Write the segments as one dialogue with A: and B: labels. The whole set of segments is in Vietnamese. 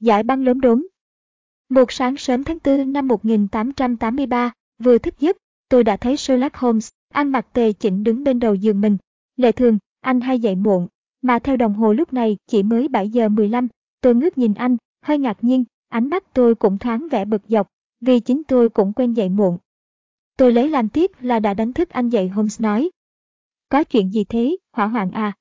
A: Giải băng lốm đốm Một sáng sớm tháng 4 năm 1883, vừa thức giấc, tôi đã thấy Sherlock Holmes, ăn mặc tề chỉnh đứng bên đầu giường mình. Lệ thường, anh hay dậy muộn, mà theo đồng hồ lúc này chỉ mới 7 giờ 15, tôi ngước nhìn anh, hơi ngạc nhiên, ánh mắt tôi cũng thoáng vẻ bực dọc, vì chính tôi cũng quen dậy muộn. Tôi lấy làm tiếc là đã đánh thức anh dậy Holmes nói. Có chuyện gì thế, hỏa hoạn à?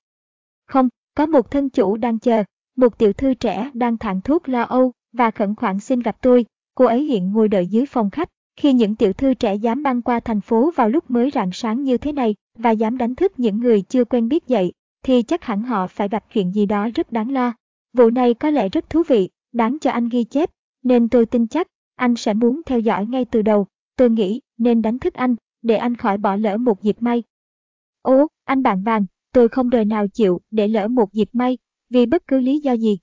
A: Không, có một thân chủ đang chờ, một tiểu thư trẻ đang thản thuốc lo âu và khẩn khoản xin gặp tôi. Cô ấy hiện ngồi đợi dưới phòng khách. Khi những tiểu thư trẻ dám băng qua thành phố vào lúc mới rạng sáng như thế này và dám đánh thức những người chưa quen biết dậy, thì chắc hẳn họ phải gặp chuyện gì đó rất đáng lo. Vụ này có lẽ rất thú vị, đáng cho anh ghi chép, nên tôi tin chắc anh sẽ muốn theo dõi ngay từ đầu. Tôi nghĩ nên đánh thức anh, để anh khỏi bỏ lỡ một dịp may. Ố, anh bạn vàng, tôi không đời nào chịu để lỡ một dịp may, vì bất cứ lý do gì.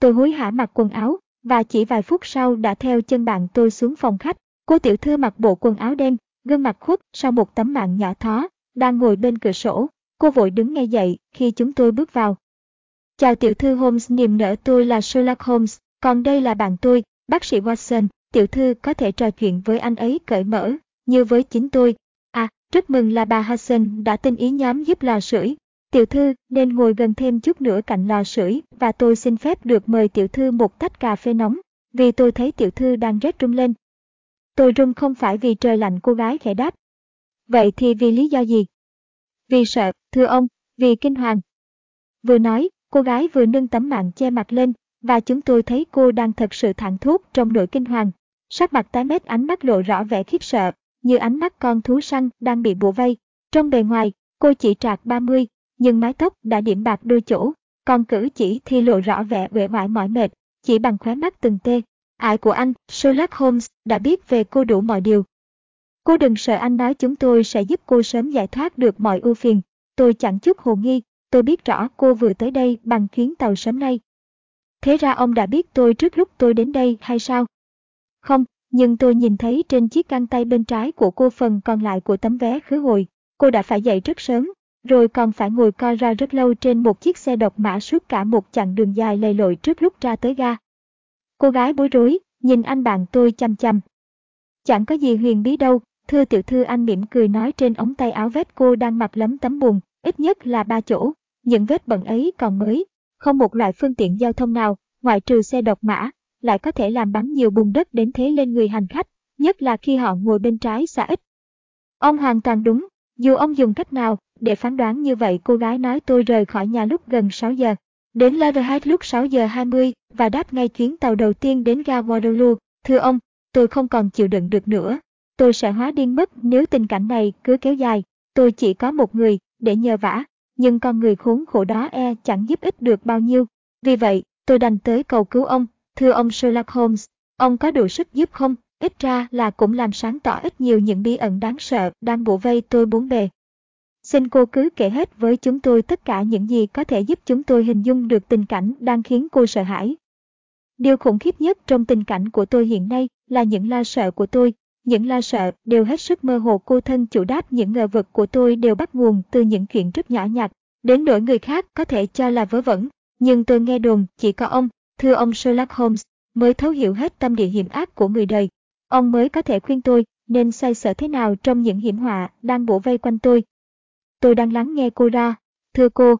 A: Tôi hối hả mặc quần áo, và chỉ vài phút sau đã theo chân bạn tôi xuống phòng khách. Cô tiểu thư mặc bộ quần áo đen, gương mặt khuất sau một tấm mạng nhỏ thó, đang ngồi bên cửa sổ. Cô vội đứng ngay dậy khi chúng tôi bước vào. Chào tiểu thư Holmes niềm nở tôi là Sherlock Holmes, còn đây là bạn tôi, bác sĩ Watson. Tiểu thư có thể trò chuyện với anh ấy cởi mở, như với chính tôi. À, rất mừng là bà Hudson đã tin ý nhóm giúp lò sưởi. Tiểu thư nên ngồi gần thêm chút nữa cạnh lò sưởi và tôi xin phép được mời tiểu thư một tách cà phê nóng, vì tôi thấy tiểu thư đang rét run lên. Tôi run không phải vì trời lạnh cô gái khẽ đáp. Vậy thì vì lý do gì? Vì sợ, thưa ông, vì kinh hoàng. Vừa nói, cô gái vừa nâng tấm mạng che mặt lên, và chúng tôi thấy cô đang thật sự thản thốt trong nỗi kinh hoàng. Sắc mặt tái mét ánh mắt lộ rõ vẻ khiếp sợ, như ánh mắt con thú săn đang bị bùa vây. Trong bề ngoài, cô chỉ trạc 30, nhưng mái tóc đã điểm bạc đôi chỗ, còn cử chỉ thì lộ rõ vẻ uể oải mỏi mệt, chỉ bằng khóe mắt từng tê. Ai của anh, Sherlock Holmes, đã biết về cô đủ mọi điều. Cô đừng sợ anh nói chúng tôi sẽ giúp cô sớm giải thoát được mọi ưu phiền. Tôi chẳng chút hồ nghi, tôi biết rõ cô vừa tới đây bằng chuyến tàu sớm nay. Thế ra ông đã biết tôi trước lúc tôi đến đây hay sao? Không, nhưng tôi nhìn thấy trên chiếc găng tay bên trái của cô phần còn lại của tấm vé khứ hồi. Cô đã phải dậy rất sớm, rồi còn phải ngồi co ra rất lâu trên một chiếc xe độc mã suốt cả một chặng đường dài lầy lội trước lúc ra tới ga. Cô gái bối rối, nhìn anh bạn tôi chăm chăm. Chẳng có gì huyền bí đâu, thưa tiểu thư anh mỉm cười nói trên ống tay áo vest cô đang mặc lấm tấm bùn, ít nhất là ba chỗ, những vết bẩn ấy còn mới, không một loại phương tiện giao thông nào, ngoại trừ xe độc mã, lại có thể làm bắn nhiều bùn đất đến thế lên người hành khách, nhất là khi họ ngồi bên trái xa ít. Ông hoàn toàn đúng, dù ông dùng cách nào, để phán đoán như vậy cô gái nói tôi rời khỏi nhà lúc gần 6 giờ. Đến Leatherhead lúc 6 giờ 20 và đáp ngay chuyến tàu đầu tiên đến ga Waterloo. Thưa ông, tôi không còn chịu đựng được nữa. Tôi sẽ hóa điên mất nếu tình cảnh này cứ kéo dài. Tôi chỉ có một người để nhờ vả, nhưng con người khốn khổ đó e chẳng giúp ích được bao nhiêu. Vì vậy, tôi đành tới cầu cứu ông. Thưa ông Sherlock Holmes, ông có đủ sức giúp không? Ít ra là cũng làm sáng tỏ ít nhiều những bí ẩn đáng sợ đang bủa vây tôi bốn bề. Xin cô cứ kể hết với chúng tôi tất cả những gì có thể giúp chúng tôi hình dung được tình cảnh đang khiến cô sợ hãi. Điều khủng khiếp nhất trong tình cảnh của tôi hiện nay là những lo sợ của tôi. Những lo sợ đều hết sức mơ hồ cô thân chủ đáp những ngờ vực của tôi đều bắt nguồn từ những chuyện rất nhỏ nhặt, đến nỗi người khác có thể cho là vớ vẩn. Nhưng tôi nghe đồn chỉ có ông, thưa ông Sherlock Holmes, mới thấu hiểu hết tâm địa hiểm ác của người đời. Ông mới có thể khuyên tôi nên xoay sở thế nào trong những hiểm họa đang bổ vây quanh tôi tôi đang lắng nghe cô ra. Thưa cô,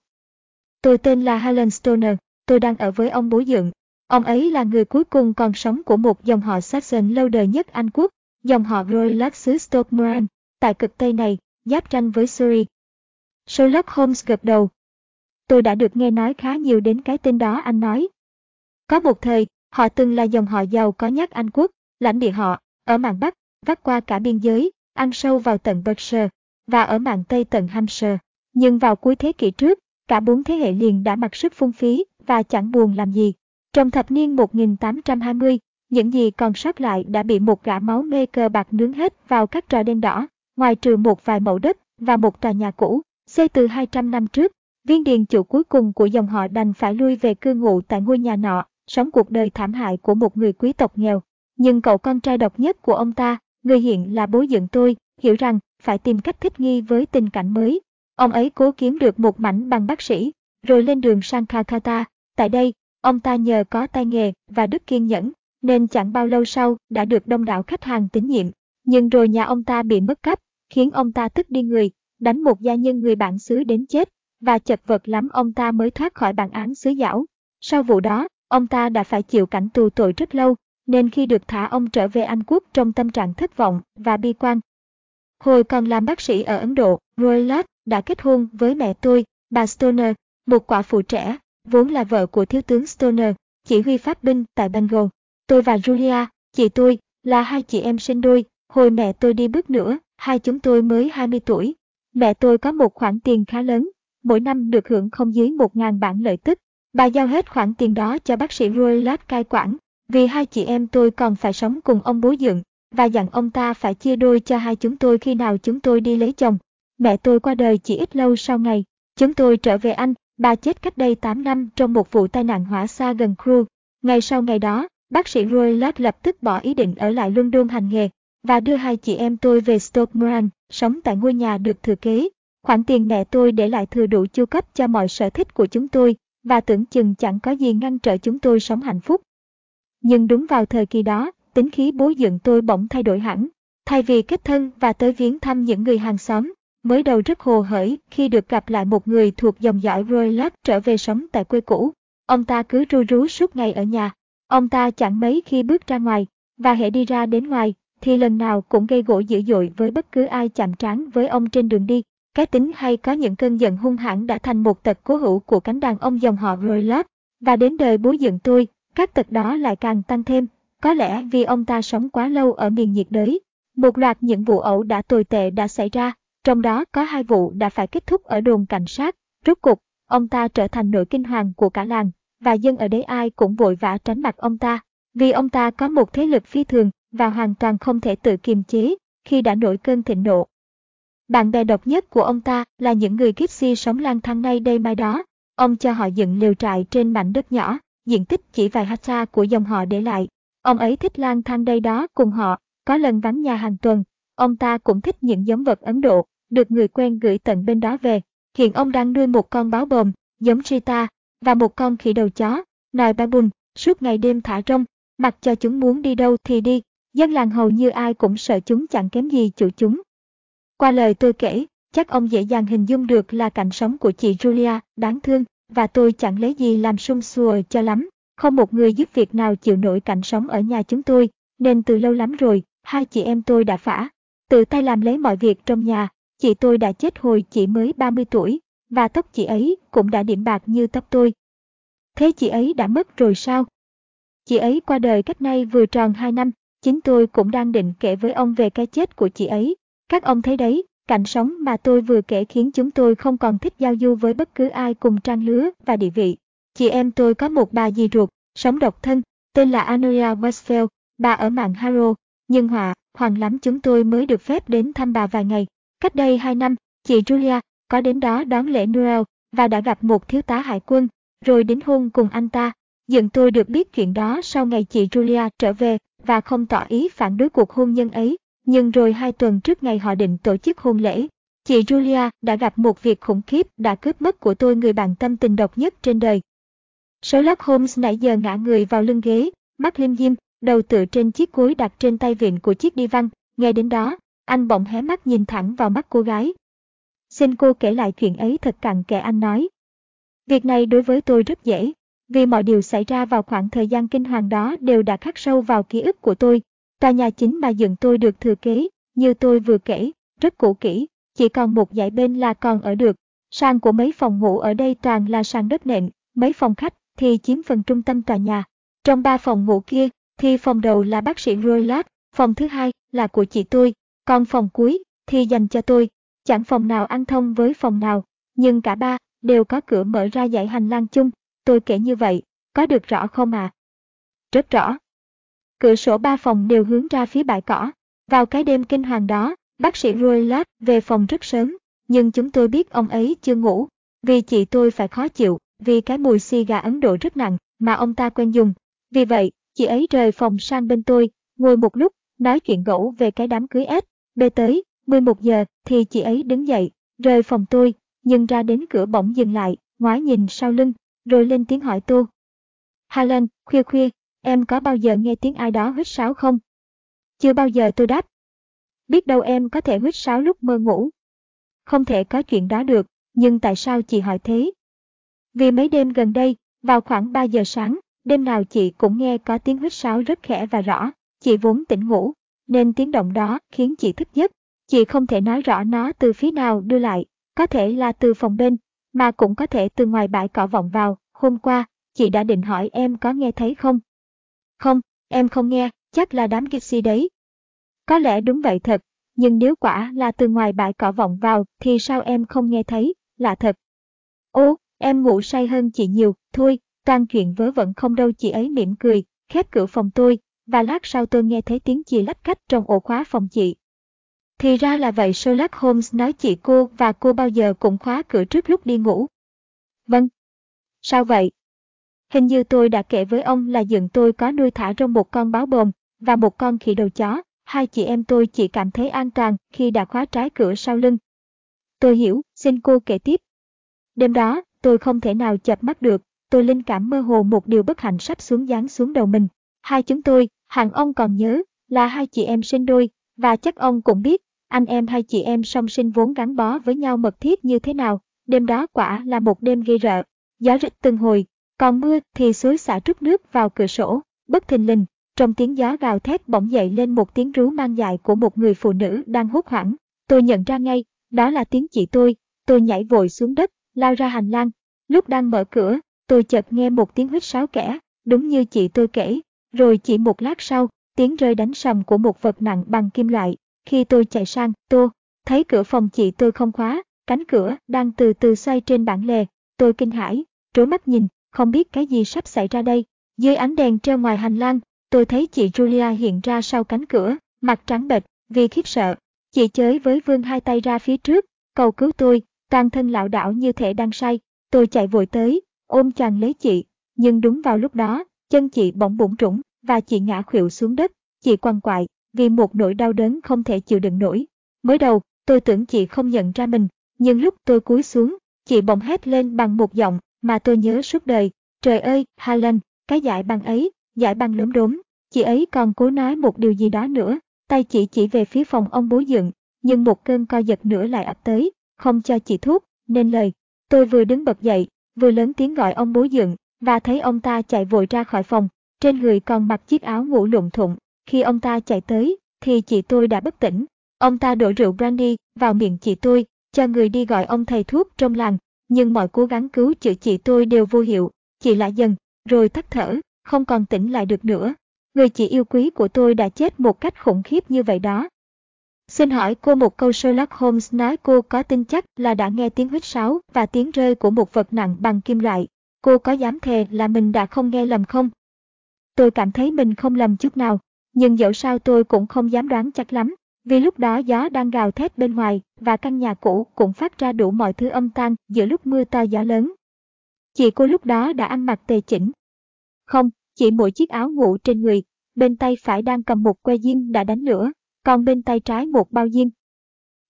A: tôi tên là Helen Stoner, tôi đang ở với ông bố dượng. Ông ấy là người cuối cùng còn sống của một dòng họ Saxon lâu đời nhất Anh Quốc, dòng họ Royal xứ Stockmoran, tại cực Tây này, giáp tranh với Surrey. Sherlock Holmes gật đầu. Tôi đã được nghe nói khá nhiều đến cái tên đó anh nói. Có một thời, họ từng là dòng họ giàu có nhất Anh Quốc, lãnh địa họ, ở mạn Bắc, vắt qua cả biên giới, ăn sâu vào tận Berkshire, và ở mạn Tây tận Hampshire. Nhưng vào cuối thế kỷ trước, cả bốn thế hệ liền đã mặc sức phung phí và chẳng buồn làm gì. Trong thập niên 1820, những gì còn sót lại đã bị một gã máu mê cờ bạc nướng hết vào các trò đen đỏ, ngoài trừ một vài mẫu đất và một tòa nhà cũ, xây từ 200 năm trước. Viên điền chủ cuối cùng của dòng họ đành phải lui về cư ngụ tại ngôi nhà nọ, sống cuộc đời thảm hại của một người quý tộc nghèo. Nhưng cậu con trai độc nhất của ông ta, người hiện là bố dựng tôi, hiểu rằng phải tìm cách thích nghi với tình cảnh mới. Ông ấy cố kiếm được một mảnh bằng bác sĩ, rồi lên đường sang Calcutta. Tại đây, Ông ta nhờ có tay nghề và đức kiên nhẫn, nên chẳng bao lâu sau đã được đông đảo khách hàng tín nhiệm. Nhưng rồi nhà ông ta bị mất cắp, khiến ông ta tức đi người, đánh một gia nhân người bản xứ đến chết, và chật vật lắm ông ta mới thoát khỏi bản án xứ giảo. Sau vụ đó, ông ta đã phải chịu cảnh tù tội rất lâu, nên khi được thả ông trở về Anh Quốc trong tâm trạng thất vọng và bi quan. Hồi còn làm bác sĩ ở Ấn Độ, Roylat đã kết hôn với mẹ tôi, bà Stoner, một quả phụ trẻ, vốn là vợ của thiếu tướng Stoner, chỉ huy pháp binh tại Bengal. Tôi và Julia, chị tôi, là hai chị em sinh đôi, hồi mẹ tôi đi bước nữa, hai chúng tôi mới 20 tuổi. Mẹ tôi có một khoản tiền khá lớn, mỗi năm được hưởng không dưới 1.000 bản lợi tức. Bà giao hết khoản tiền đó cho bác sĩ Roylat cai quản, vì hai chị em tôi còn phải sống cùng ông bố dưỡng và dặn ông ta phải chia đôi cho hai chúng tôi khi nào chúng tôi đi lấy chồng. Mẹ tôi qua đời chỉ ít lâu sau ngày. Chúng tôi trở về Anh, bà chết cách đây 8 năm trong một vụ tai nạn hỏa xa gần Crewe. Ngày sau ngày đó, bác sĩ Roy Lott lập tức bỏ ý định ở lại London hành nghề và đưa hai chị em tôi về Stoke Moran, sống tại ngôi nhà được thừa kế. Khoản tiền mẹ tôi để lại thừa đủ chu cấp cho mọi sở thích của chúng tôi và tưởng chừng chẳng có gì ngăn trở chúng tôi sống hạnh phúc. Nhưng đúng vào thời kỳ đó, tính khí bố dựng tôi bỗng thay đổi hẳn. Thay vì kết thân và tới viếng thăm những người hàng xóm, mới đầu rất hồ hởi khi được gặp lại một người thuộc dòng dõi Roy trở về sống tại quê cũ. Ông ta cứ ru rú suốt ngày ở nhà. Ông ta chẳng mấy khi bước ra ngoài, và hệ đi ra đến ngoài, thì lần nào cũng gây gỗ dữ dội với bất cứ ai chạm trán với ông trên đường đi. Cái tính hay có những cơn giận hung hãn đã thành một tật cố hữu của cánh đàn ông dòng họ Roy Và đến đời bố dựng tôi, các tật đó lại càng tăng thêm, có lẽ vì ông ta sống quá lâu ở miền nhiệt đới. Một loạt những vụ ẩu đã tồi tệ đã xảy ra, trong đó có hai vụ đã phải kết thúc ở đồn cảnh sát. Rốt cục, ông ta trở thành nỗi kinh hoàng của cả làng, và dân ở đấy ai cũng vội vã tránh mặt ông ta, vì ông ta có một thế lực phi thường và hoàn toàn không thể tự kiềm chế khi đã nổi cơn thịnh nộ. Bạn bè độc nhất của ông ta là những người Gypsy sống lang thang nay đây mai đó. Ông cho họ dựng lều trại trên mảnh đất nhỏ, diện tích chỉ vài hecta của dòng họ để lại. Ông ấy thích lang thang đây đó cùng họ, có lần vắng nhà hàng tuần. Ông ta cũng thích những giống vật Ấn Độ, được người quen gửi tận bên đó về. Hiện ông đang nuôi một con báo bồm, giống Rita và một con khỉ đầu chó, nòi baboon, suốt ngày đêm thả rông, mặc cho chúng muốn đi đâu thì đi. Dân làng hầu như ai cũng sợ chúng chẳng kém gì chủ chúng. Qua lời tôi kể, chắc ông dễ dàng hình dung được là cảnh sống của chị Julia, đáng thương, và tôi chẳng lấy gì làm sung sùa cho lắm. Không một người giúp việc nào chịu nổi cảnh sống ở nhà chúng tôi, nên từ lâu lắm rồi, hai chị em tôi đã phả. Tự tay làm lấy mọi việc trong nhà, chị tôi đã chết hồi chỉ mới 30 tuổi, và tóc chị ấy cũng đã điểm bạc như tóc tôi. Thế chị ấy đã mất rồi sao? Chị ấy qua đời cách nay vừa tròn 2 năm, chính tôi cũng đang định kể với ông về cái chết của chị ấy. Các ông thấy đấy, cảnh sống mà tôi vừa kể khiến chúng tôi không còn thích giao du với bất cứ ai cùng trang lứa và địa vị. Chị em tôi có một bà dì ruột, sống độc thân, tên là Anuria Westphal, bà ở mạng Harrow, nhưng hòa, hoàng lắm chúng tôi mới được phép đến thăm bà vài ngày. Cách đây hai năm, chị Julia có đến đó đón lễ Noel và đã gặp một thiếu tá hải quân, rồi đến hôn cùng anh ta. Dựng tôi được biết chuyện đó sau ngày chị Julia trở về và không tỏ ý phản đối cuộc hôn nhân ấy. Nhưng rồi hai tuần trước ngày họ định tổ chức hôn lễ, chị Julia đã gặp một việc khủng khiếp đã cướp mất của tôi người bạn tâm tình độc nhất trên đời. Sherlock Holmes nãy giờ ngã người vào lưng ghế, mắt lim dim, đầu tựa trên chiếc cối đặt trên tay vịn của chiếc đi văn. Nghe đến đó, anh bỗng hé mắt nhìn thẳng vào mắt cô gái. Xin cô kể lại chuyện ấy thật cặn kẽ anh nói. Việc này đối với tôi rất dễ, vì mọi điều xảy ra vào khoảng thời gian kinh hoàng đó đều đã khắc sâu vào ký ức của tôi. Tòa nhà chính mà dựng tôi được thừa kế, như tôi vừa kể, rất cũ kỹ, chỉ còn một dãy bên là còn ở được. Sàn của mấy phòng ngủ ở đây toàn là sàn đất nện, mấy phòng khách thì chiếm phần trung tâm tòa nhà. Trong ba phòng ngủ kia, thì phòng đầu là bác sĩ Roylat, phòng thứ hai là của chị tôi, còn phòng cuối thì dành cho tôi. Chẳng phòng nào ăn thông với phòng nào, nhưng cả ba đều có cửa mở ra dãy hành lang chung. Tôi kể như vậy, có được rõ không à? Rất rõ. Cửa sổ ba phòng đều hướng ra phía bãi cỏ. Vào cái đêm kinh hoàng đó, bác sĩ Roylat về phòng rất sớm, nhưng chúng tôi biết ông ấy chưa ngủ, vì chị tôi phải khó chịu, vì cái mùi xì gà Ấn Độ rất nặng mà ông ta quen dùng. Vì vậy, chị ấy rời phòng sang bên tôi, ngồi một lúc, nói chuyện gẫu về cái đám cưới S. Bê tới, 11 giờ thì chị ấy đứng dậy, rời phòng tôi, nhưng ra đến cửa bỗng dừng lại, ngoái nhìn sau lưng, rồi lên tiếng hỏi tôi. Helen, khuya khuya, em có bao giờ nghe tiếng ai đó hít sáo không? Chưa bao giờ tôi đáp. Biết đâu em có thể hít sáo lúc mơ ngủ. Không thể có chuyện đó được, nhưng tại sao chị hỏi thế? Vì mấy đêm gần đây, vào khoảng 3 giờ sáng, đêm nào chị cũng nghe có tiếng huýt sáo rất khẽ và rõ. Chị vốn tỉnh ngủ, nên tiếng động đó khiến chị thức giấc. Chị không thể nói rõ nó từ phía nào đưa lại, có thể là từ phòng bên, mà cũng có thể từ ngoài bãi cỏ vọng vào. Hôm qua, chị đã định hỏi em có nghe thấy không? Không, em không nghe, chắc là đám Gipsy đấy. Có lẽ đúng vậy thật, nhưng nếu quả là từ ngoài bãi cỏ vọng vào thì sao em không nghe thấy, lạ thật. Ô, em ngủ say hơn chị nhiều, thôi, toàn chuyện vớ vẩn không đâu chị ấy mỉm cười, khép cửa phòng tôi, và lát sau tôi nghe thấy tiếng chị lách cách trong ổ khóa phòng chị. Thì ra là vậy Sherlock Holmes nói chị cô và cô bao giờ cũng khóa cửa trước lúc đi ngủ. Vâng. Sao vậy? Hình như tôi đã kể với ông là giường tôi có nuôi thả rông một con báo bồn và một con khỉ đầu chó. Hai chị em tôi chỉ cảm thấy an toàn khi đã khóa trái cửa sau lưng. Tôi hiểu, xin cô kể tiếp. Đêm đó, tôi không thể nào chập mắt được, tôi linh cảm mơ hồ một điều bất hạnh sắp xuống giáng xuống đầu mình. Hai chúng tôi, hẳn ông còn nhớ, là hai chị em sinh đôi, và chắc ông cũng biết, anh em hai chị em song sinh vốn gắn bó với nhau mật thiết như thế nào. Đêm đó quả là một đêm gây rợ, gió rít từng hồi, còn mưa thì xối xả trút nước vào cửa sổ, bất thình lình, trong tiếng gió gào thét bỗng dậy lên một tiếng rú mang dại của một người phụ nữ đang hốt hoảng. Tôi nhận ra ngay, đó là tiếng chị tôi, tôi nhảy vội xuống đất, lao ra hành lang. Lúc đang mở cửa, tôi chợt nghe một tiếng huýt sáo kẻ, đúng như chị tôi kể. Rồi chỉ một lát sau, tiếng rơi đánh sầm của một vật nặng bằng kim loại. Khi tôi chạy sang, tôi thấy cửa phòng chị tôi không khóa, cánh cửa đang từ từ xoay trên bản lề. Tôi kinh hãi, trố mắt nhìn, không biết cái gì sắp xảy ra đây. Dưới ánh đèn treo ngoài hành lang, tôi thấy chị Julia hiện ra sau cánh cửa, mặt trắng bệch vì khiếp sợ. Chị chới với vương hai tay ra phía trước, cầu cứu tôi, toàn thân lảo đảo như thể đang say. Tôi chạy vội tới, ôm chàng lấy chị, nhưng đúng vào lúc đó, chân chị bỗng bủng trũng và chị ngã khuỵu xuống đất. Chị quằn quại vì một nỗi đau đớn không thể chịu đựng nổi. Mới đầu, tôi tưởng chị không nhận ra mình, nhưng lúc tôi cúi xuống, chị bỗng hét lên bằng một giọng mà tôi nhớ suốt đời. Trời ơi, Helen, cái giải băng ấy, giải băng lốm đốm. Chị ấy còn cố nói một điều gì đó nữa. Tay chị chỉ về phía phòng ông bố dựng, nhưng một cơn co giật nữa lại ập tới, không cho chị thuốc, nên lời. Tôi vừa đứng bật dậy, vừa lớn tiếng gọi ông bố dựng, và thấy ông ta chạy vội ra khỏi phòng, trên người còn mặc chiếc áo ngủ lụng thụng. Khi ông ta chạy tới, thì chị tôi đã bất tỉnh. Ông ta đổ rượu brandy vào miệng chị tôi, cho người đi gọi ông thầy thuốc trong làng, nhưng mọi cố gắng cứu chữa chị tôi đều vô hiệu, chị lại dần, rồi tắt thở, không còn tỉnh lại được nữa. Người chị yêu quý của tôi đã chết một cách khủng khiếp như vậy đó. Xin hỏi cô một câu Sherlock Holmes nói cô có tin chắc là đã nghe tiếng huýt sáo và tiếng rơi của một vật nặng bằng kim loại. Cô có dám thề là mình đã không nghe lầm không? Tôi cảm thấy mình không lầm chút nào, nhưng dẫu sao tôi cũng không dám đoán chắc lắm, vì lúc đó gió đang gào thét bên ngoài và căn nhà cũ cũng phát ra đủ mọi thứ âm tan giữa lúc mưa to gió lớn. Chị cô lúc đó đã ăn mặc tề chỉnh. Không, chỉ mỗi chiếc áo ngủ trên người, bên tay phải đang cầm một que diêm đã đánh lửa, còn bên tay trái một bao diêm.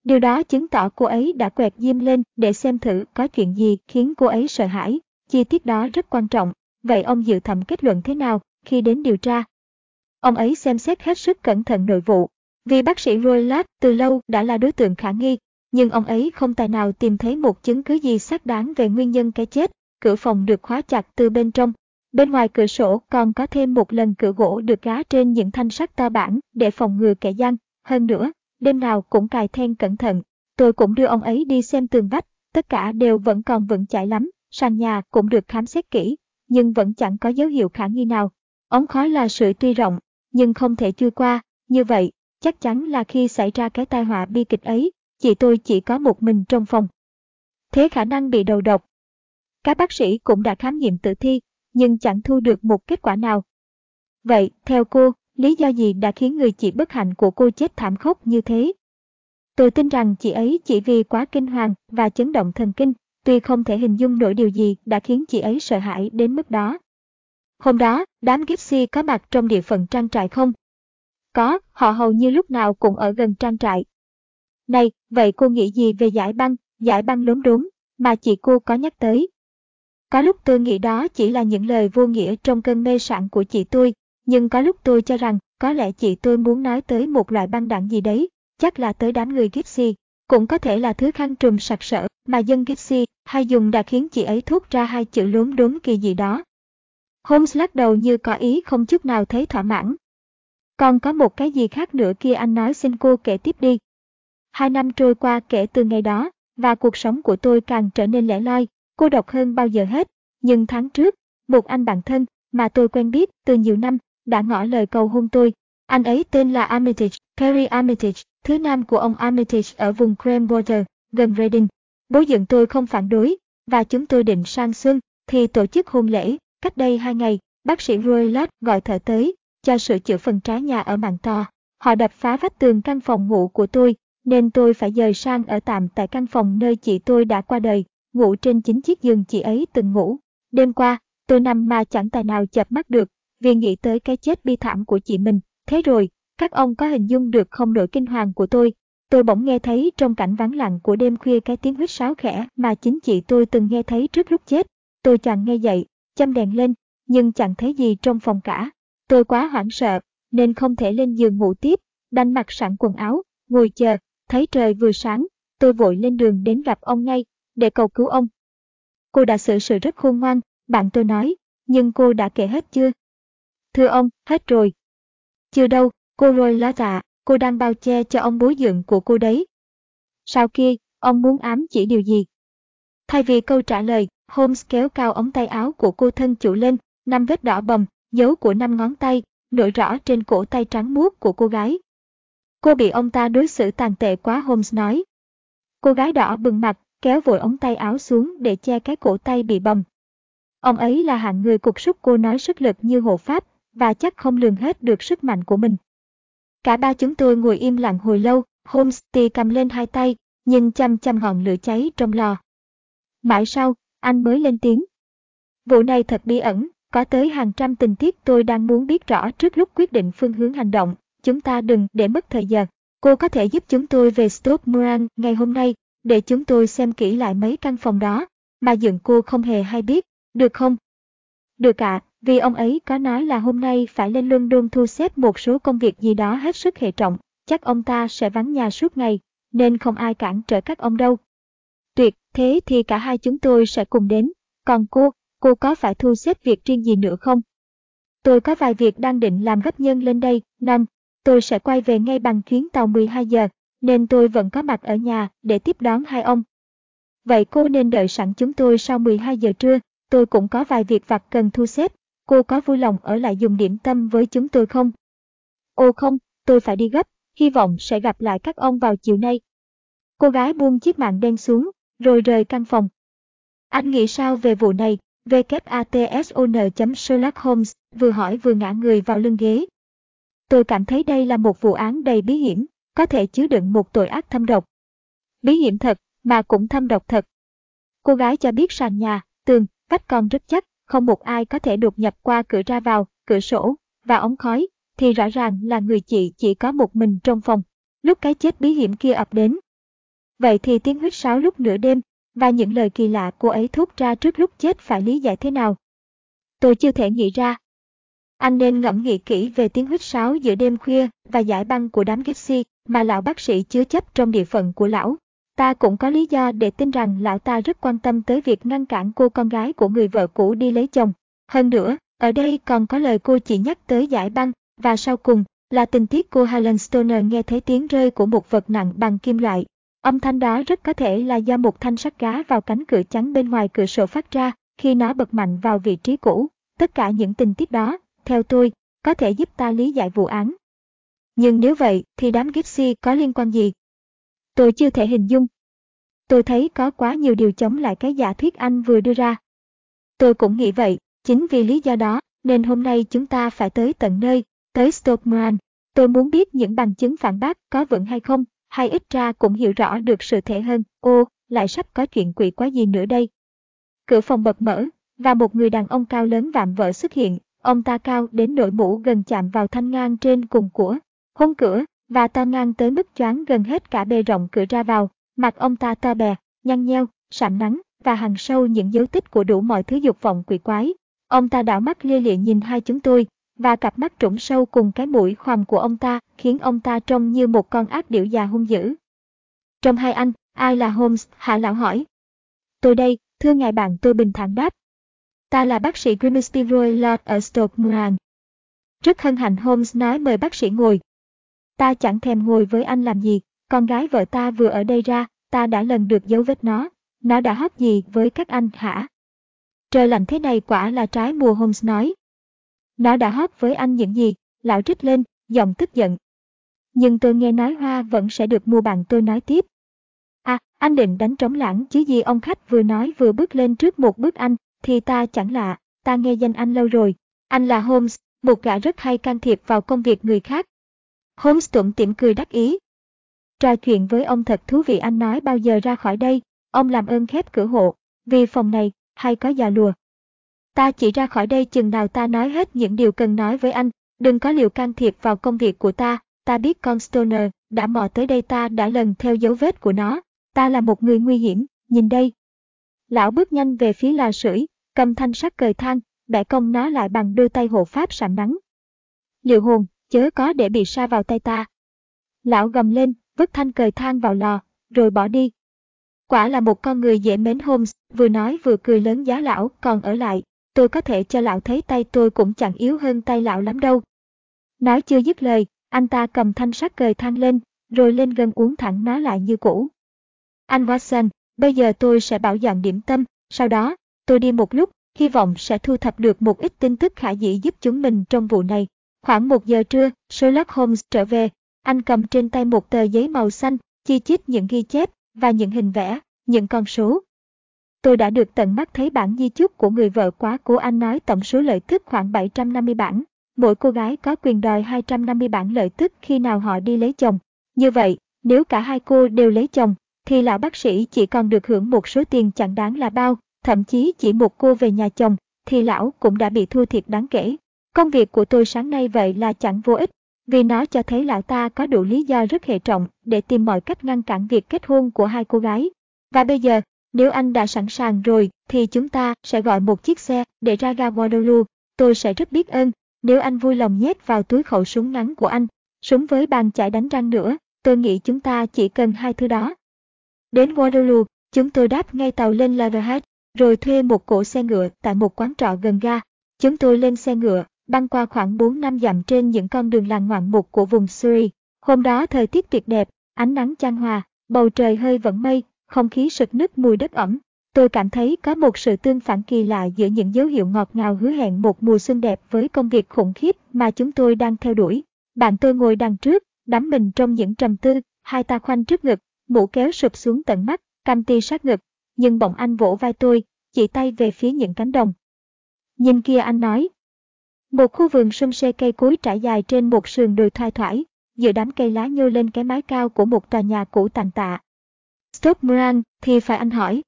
A: Điều đó chứng tỏ cô ấy đã quẹt diêm lên để xem thử có chuyện gì khiến cô ấy sợ hãi. Chi tiết đó rất quan trọng. Vậy ông dự thẩm kết luận thế nào khi đến điều tra? Ông ấy xem xét hết sức cẩn thận nội vụ. Vì bác sĩ Roylat từ lâu đã là đối tượng khả nghi, nhưng ông ấy không tài nào tìm thấy một chứng cứ gì xác đáng về nguyên nhân cái chết. Cửa phòng được khóa chặt từ bên trong. Bên ngoài cửa sổ còn có thêm một lần cửa gỗ được gá trên những thanh sắt to bản để phòng ngừa kẻ gian. Hơn nữa, đêm nào cũng cài then cẩn thận. Tôi cũng đưa ông ấy đi xem tường vách, tất cả đều vẫn còn vững chãi lắm. Sàn nhà cũng được khám xét kỹ, nhưng vẫn chẳng có dấu hiệu khả nghi nào. Ống khói là sự tuy rộng, nhưng không thể chui qua. Như vậy, chắc chắn là khi xảy ra cái tai họa bi kịch ấy, chị tôi chỉ có một mình trong phòng. Thế khả năng bị đầu độc. Các bác sĩ cũng đã khám nghiệm tử thi, nhưng chẳng thu được một kết quả nào. Vậy, theo cô, lý do gì đã khiến người chị bất hạnh của cô chết thảm khốc như thế? Tôi tin rằng chị ấy chỉ vì quá kinh hoàng và chấn động thần kinh, tuy không thể hình dung nổi điều gì đã khiến chị ấy sợ hãi đến mức đó. Hôm đó, đám gypsy có mặt trong địa phận trang trại không? Có, họ hầu như lúc nào cũng ở gần trang trại. Này, vậy cô nghĩ gì về giải băng, giải băng lốm đốm, mà chị cô có nhắc tới? Có lúc tôi nghĩ đó chỉ là những lời vô nghĩa trong cơn mê sảng của chị tôi, nhưng có lúc tôi cho rằng có lẽ chị tôi muốn nói tới một loại băng đảng gì đấy, chắc là tới đám người Gypsy. Cũng có thể là thứ khăn trùm sặc sỡ mà dân Gypsy hay dùng đã khiến chị ấy thốt ra hai chữ lốm đốm kỳ gì đó. Holmes lắc đầu như có ý không chút nào thấy thỏa mãn. Còn có một cái gì khác nữa kia anh nói xin cô kể tiếp đi. Hai năm trôi qua kể từ ngày đó, và cuộc sống của tôi càng trở nên lẻ loi, cô độc hơn bao giờ hết. Nhưng tháng trước, một anh bạn thân mà tôi quen biết từ nhiều năm đã ngỏ lời cầu hôn tôi. Anh ấy tên là Armitage, Perry Armitage, thứ nam của ông Armitage ở vùng Cranwater, gần Reading. Bố dựng tôi không phản đối, và chúng tôi định sang xuân thì tổ chức hôn lễ. Cách đây hai ngày, bác sĩ Roy Lott gọi thợ tới, cho sửa chữa phần trái nhà ở mạng to. Họ đập phá vách tường căn phòng ngủ của tôi, nên tôi phải dời sang ở tạm tại căn phòng nơi chị tôi đã qua đời, ngủ trên chính chiếc giường chị ấy từng ngủ. Đêm qua, tôi nằm mà chẳng tài nào chập mắt được, vì nghĩ tới cái chết bi thảm của chị mình. Thế rồi, các ông có hình dung được không nỗi kinh hoàng của tôi. Tôi bỗng nghe thấy trong cảnh vắng lặng của đêm khuya cái tiếng huýt sáo khẽ mà chính chị tôi từng nghe thấy trước lúc chết. Tôi chẳng nghe dậy, châm đèn lên, nhưng chẳng thấy gì trong phòng cả. Tôi quá hoảng sợ, nên không thể lên giường ngủ tiếp, đành mặc sẵn quần áo, ngồi chờ, thấy trời vừa sáng, tôi vội lên đường đến gặp ông ngay, để cầu cứu ông. Cô đã xử sự rất khôn ngoan, bạn tôi nói, nhưng cô đã kể hết chưa? Thưa ông, hết rồi. Chưa đâu, cô rồi lá dạ, cô đang bao che cho ông bố dưỡng của cô đấy. Sau kia, ông muốn ám chỉ điều gì? Thay vì câu trả lời, Holmes kéo cao ống tay áo của cô thân chủ lên, năm vết đỏ bầm, dấu của năm ngón tay, nổi rõ trên cổ tay trắng muốt của cô gái. Cô bị ông ta đối xử tàn tệ quá Holmes nói. Cô gái đỏ bừng mặt, kéo vội ống tay áo xuống để che cái cổ tay bị bầm. Ông ấy là hạng người cục súc cô nói sức lực như hộ pháp, và chắc không lường hết được sức mạnh của mình. Cả ba chúng tôi ngồi im lặng hồi lâu, Holmes thì cầm lên hai tay, nhìn chăm chăm ngọn lửa cháy trong lò. Mãi sau, anh mới lên tiếng. Vụ này thật bí ẩn, có tới hàng trăm tình tiết tôi đang muốn biết rõ trước lúc quyết định phương hướng hành động. Chúng ta đừng để mất thời gian. Cô có thể giúp chúng tôi về Stop Moran ngày hôm nay, để chúng tôi xem kỹ lại mấy căn phòng đó, mà dựng cô không hề hay biết, được không? Được ạ, à, vì ông ấy có nói là hôm nay phải lên London thu xếp một số công việc gì đó hết sức hệ trọng, chắc ông ta sẽ vắng nhà suốt ngày, nên không ai cản trở các ông đâu. Tuyệt, thế thì cả hai chúng tôi sẽ cùng đến, còn cô, cô có phải thu xếp việc riêng gì nữa không? Tôi có vài việc đang định làm gấp nhân lên đây, năm, tôi sẽ quay về ngay bằng chuyến tàu 12 giờ, nên tôi vẫn có mặt ở nhà để tiếp đón hai ông. Vậy cô nên đợi sẵn chúng tôi sau 12 giờ trưa, tôi cũng có vài việc vặt cần thu xếp, cô có vui lòng ở lại dùng điểm tâm với chúng tôi không? Ô không, tôi phải đi gấp, hy vọng sẽ gặp lại các ông vào chiều nay. Cô gái buông chiếc mạng đen xuống, rồi rời căn phòng. Anh nghĩ sao về vụ này? WATSON. Sherlock Holmes vừa hỏi vừa ngã người vào lưng ghế. Tôi cảm thấy đây là một vụ án đầy bí hiểm, có thể chứa đựng một tội ác thâm độc. Bí hiểm thật, mà cũng thâm độc thật. Cô gái cho biết sàn nhà, tường, vách còn rất chắc, không một ai có thể đột nhập qua cửa ra vào, cửa sổ, và ống khói, thì rõ ràng là người chị chỉ có một mình trong phòng, lúc cái chết bí hiểm kia ập đến. Vậy thì tiếng huyết sáo lúc nửa đêm, và những lời kỳ lạ cô ấy thốt ra trước lúc chết phải lý giải thế nào? Tôi chưa thể nghĩ ra. Anh nên ngẫm nghĩ kỹ về tiếng huyết sáo giữa đêm khuya và giải băng của đám Gypsy mà lão bác sĩ chứa chấp trong địa phận của lão. Ta cũng có lý do để tin rằng lão ta rất quan tâm tới việc ngăn cản cô con gái của người vợ cũ đi lấy chồng. Hơn nữa, ở đây còn có lời cô chỉ nhắc tới giải băng, và sau cùng là tình tiết cô Helen Stoner nghe thấy tiếng rơi của một vật nặng bằng kim loại. Âm thanh đó rất có thể là do một thanh sắt gá vào cánh cửa chắn bên ngoài cửa sổ phát ra khi nó bật mạnh vào vị trí cũ. Tất cả những tình tiết đó, theo tôi, có thể giúp ta lý giải vụ án. Nhưng nếu vậy thì đám Gypsy có liên quan gì? Tôi chưa thể hình dung. Tôi thấy có quá nhiều điều chống lại cái giả thuyết anh vừa đưa ra. Tôi cũng nghĩ vậy, chính vì lý do đó nên hôm nay chúng ta phải tới tận nơi, tới Stockman. Tôi muốn biết những bằng chứng phản bác có vững hay không, hay ít ra cũng hiểu rõ được sự thể hơn. Ô, lại sắp có chuyện quỷ quá gì nữa đây. Cửa phòng bật mở, và một người đàn ông cao lớn vạm vỡ xuất hiện. Ông ta cao đến nỗi mũ gần chạm vào thanh ngang trên cùng của khung cửa, và to ngang tới mức choáng gần hết cả bề rộng cửa ra vào. Mặt ông ta to bè, nhăn nheo, sạm nắng, và hằng sâu những dấu tích của đủ mọi thứ dục vọng quỷ quái. Ông ta đảo mắt lia lịa nhìn hai chúng tôi, và cặp mắt trũng sâu cùng cái mũi khoằm của ông ta khiến ông ta trông như một con ác điểu già hung dữ. Trong hai anh, ai là Holmes? Hạ lão hỏi. Tôi đây, thưa ngài bạn tôi bình thản đáp. Ta là bác sĩ Grimsby Roy Lord ở Stoke Moran. Rất hân hạnh Holmes nói mời bác sĩ ngồi. Ta chẳng thèm ngồi với anh làm gì, con gái vợ ta vừa ở đây ra, ta đã lần được dấu vết nó. Nó đã hấp gì với các anh hả? Trời lạnh thế này quả là trái mùa Holmes nói. Nó đã hấp với anh những gì? Lão trích lên, giọng tức giận. Nhưng tôi nghe nói hoa vẫn sẽ được mua bằng tôi nói tiếp. À, anh định đánh trống lãng chứ gì ông khách vừa nói vừa bước lên trước một bước anh, thì ta chẳng lạ, ta nghe danh anh lâu rồi. Anh là Holmes, một gã rất hay can thiệp vào công việc người khác. Holmes tủm tỉm cười đắc ý. Trò chuyện với ông thật thú vị anh nói bao giờ ra khỏi đây, ông làm ơn khép cửa hộ, vì phòng này, hay có già lùa. Ta chỉ ra khỏi đây chừng nào ta nói hết những điều cần nói với anh, đừng có liều can thiệp vào công việc của ta, ta biết con Stoner đã mò tới đây ta đã lần theo dấu vết của nó, ta là một người nguy hiểm, nhìn đây. Lão bước nhanh về phía lò sưởi, cầm thanh sắt cời thang, bẻ cong nó lại bằng đôi tay hộ pháp sạm nắng. Liệu hồn, chớ có để bị sa vào tay ta. Lão gầm lên, vứt thanh cời than vào lò, rồi bỏ đi. Quả là một con người dễ mến Holmes, vừa nói vừa cười lớn giá lão còn ở lại, tôi có thể cho lão thấy tay tôi cũng chẳng yếu hơn tay lão lắm đâu. Nói chưa dứt lời, anh ta cầm thanh sắt cời than lên, rồi lên gần uống thẳng nó lại như cũ. Anh Watson, bây giờ tôi sẽ bảo dọn điểm tâm, sau đó, tôi đi một lúc, hy vọng sẽ thu thập được một ít tin tức khả dĩ giúp chúng mình trong vụ này. Khoảng một giờ trưa, Sherlock Holmes trở về, anh cầm trên tay một tờ giấy màu xanh, chi chít những ghi chép và những hình vẽ, những con số. Tôi đã được tận mắt thấy bản di chúc của người vợ quá cố anh nói tổng số lợi tức khoảng 750 bản. Mỗi cô gái có quyền đòi 250 bản lợi tức khi nào họ đi lấy chồng. Như vậy, nếu cả hai cô đều lấy chồng, thì lão bác sĩ chỉ còn được hưởng một số tiền chẳng đáng là bao, thậm chí chỉ một cô về nhà chồng, thì lão cũng đã bị thua thiệt đáng kể. Công việc của tôi sáng nay vậy là chẳng vô ích, vì nó cho thấy lão ta có đủ lý do rất hệ trọng để tìm mọi cách ngăn cản việc kết hôn của hai cô gái. Và bây giờ, nếu anh đã sẵn sàng rồi, thì chúng ta sẽ gọi một chiếc xe để ra ga Waterloo. Tôi sẽ rất biết ơn nếu anh vui lòng nhét vào túi khẩu súng ngắn của anh, súng với bàn chải đánh răng nữa. Tôi nghĩ chúng ta chỉ cần hai thứ đó. Đến Waterloo, chúng tôi đáp ngay tàu lên Leatherhead, rồi thuê một cỗ xe ngựa tại một quán trọ gần ga. Chúng tôi lên xe ngựa, băng qua khoảng 4 năm dặm trên những con đường làng ngoạn mục của vùng Surrey. Hôm đó thời tiết tuyệt đẹp, ánh nắng chan hòa, bầu trời hơi vẫn mây, không khí sực nức mùi đất ẩm. Tôi cảm thấy có một sự tương phản kỳ lạ giữa những dấu hiệu ngọt ngào hứa hẹn một mùa xuân đẹp với công việc khủng khiếp mà chúng tôi đang theo đuổi. Bạn tôi ngồi đằng trước, đắm mình trong những trầm tư, hai ta khoanh trước ngực, mũ kéo sụp xuống tận mắt, cam ti sát ngực. Nhưng bỗng anh vỗ vai tôi, chỉ tay về phía những cánh đồng. Nhìn kia anh nói. Một khu vườn sum xê cây cối trải dài trên một sườn đồi thoai thoải, giữa đám cây lá nhô lên cái mái cao của một tòa nhà cũ tàn tạ. Stop Moran, thì phải anh hỏi.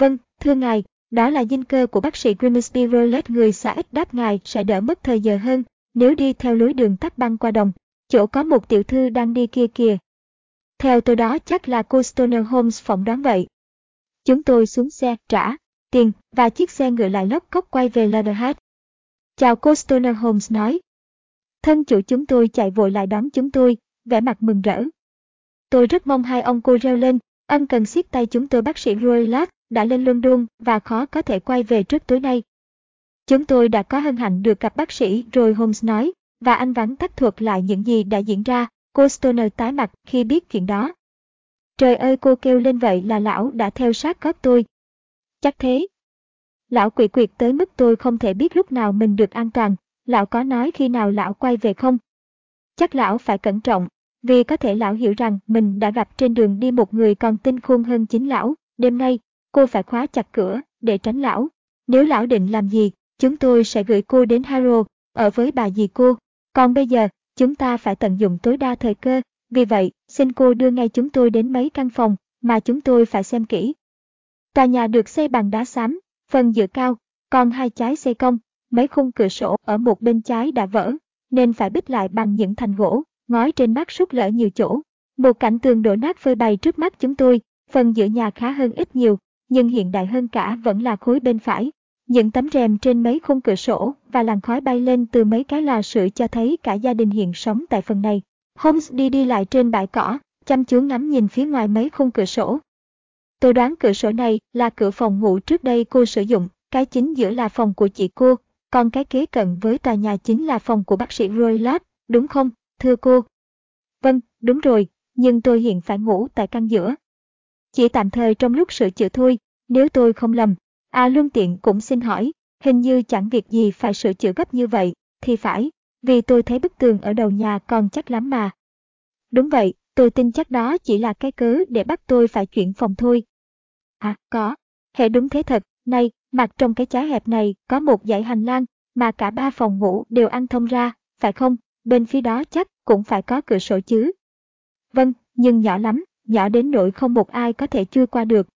A: Vâng, thưa ngài, đó là dinh cơ của bác sĩ Grimsby Rowlett. người xã ít đáp ngài sẽ đỡ mất thời giờ hơn nếu đi theo lối đường tắt băng qua đồng. Chỗ có một tiểu thư đang đi kia kìa. Theo tôi đó chắc là cô Stoner Holmes phỏng đoán vậy. Chúng tôi xuống xe, trả tiền và chiếc xe ngựa lại lóc cốc quay về Leatherhead. Chào cô Stoner Holmes nói. Thân chủ chúng tôi chạy vội lại đón chúng tôi, vẻ mặt mừng rỡ. Tôi rất mong hai ông cô reo lên, ân cần siết tay chúng tôi bác sĩ Roy đã lên London và khó có thể quay về trước tối nay. Chúng tôi đã có hân hạnh được gặp bác sĩ Roy Holmes nói, và anh vắn tắt thuật lại những gì đã diễn ra, cô Stoner tái mặt khi biết chuyện đó. Trời ơi cô kêu lên vậy là lão đã theo sát gót tôi. Chắc thế. Lão quỷ quyệt tới mức tôi không thể biết lúc nào mình được an toàn, lão có nói khi nào lão quay về không? Chắc lão phải cẩn trọng, vì có thể lão hiểu rằng mình đã gặp trên đường đi một người còn tinh khôn hơn chính lão. Đêm nay, cô phải khóa chặt cửa để tránh lão. Nếu lão định làm gì, chúng tôi sẽ gửi cô đến Harrow, ở với bà dì cô. Còn bây giờ, chúng ta phải tận dụng tối đa thời cơ. Vì vậy, xin cô đưa ngay chúng tôi đến mấy căn phòng mà chúng tôi phải xem kỹ. Tòa nhà được xây bằng đá xám, phần giữa cao, còn hai trái xây công, mấy khung cửa sổ ở một bên trái đã vỡ, nên phải bích lại bằng những thành gỗ, ngói trên mắt sút lở nhiều chỗ. Một cảnh tường đổ nát phơi bày trước mắt chúng tôi, phần giữa nhà khá hơn ít nhiều, nhưng hiện đại hơn cả vẫn là khối bên phải. Những tấm rèm trên mấy khung cửa sổ và làn khói bay lên từ mấy cái lò sưởi cho thấy cả gia đình hiện sống tại phần này. Holmes đi đi lại trên bãi cỏ, chăm chú ngắm nhìn phía ngoài mấy khung cửa sổ. Tôi đoán cửa sổ này là cửa phòng ngủ trước đây cô sử dụng, cái chính giữa là phòng của chị cô, còn cái kế cận với tòa nhà chính là phòng của bác sĩ Roy Lott, đúng không, thưa cô? Vâng, đúng rồi, nhưng tôi hiện phải ngủ tại căn giữa. Chỉ tạm thời trong lúc sửa chữa thôi, nếu tôi không lầm. À Luân Tiện cũng xin hỏi, hình như chẳng việc gì phải sửa chữa gấp như vậy, thì phải, vì tôi thấy bức tường ở đầu nhà còn chắc lắm mà. Đúng vậy, tôi tin chắc đó chỉ là cái cớ để bắt tôi phải chuyển phòng thôi. À, có. Hệ đúng thế thật, này, mặt trong cái trái hẹp này có một dãy hành lang, mà cả ba phòng ngủ đều ăn thông ra, phải không? Bên phía đó chắc cũng phải có cửa sổ chứ. Vâng, nhưng nhỏ lắm, nhỏ đến nỗi không một ai có thể chui qua được.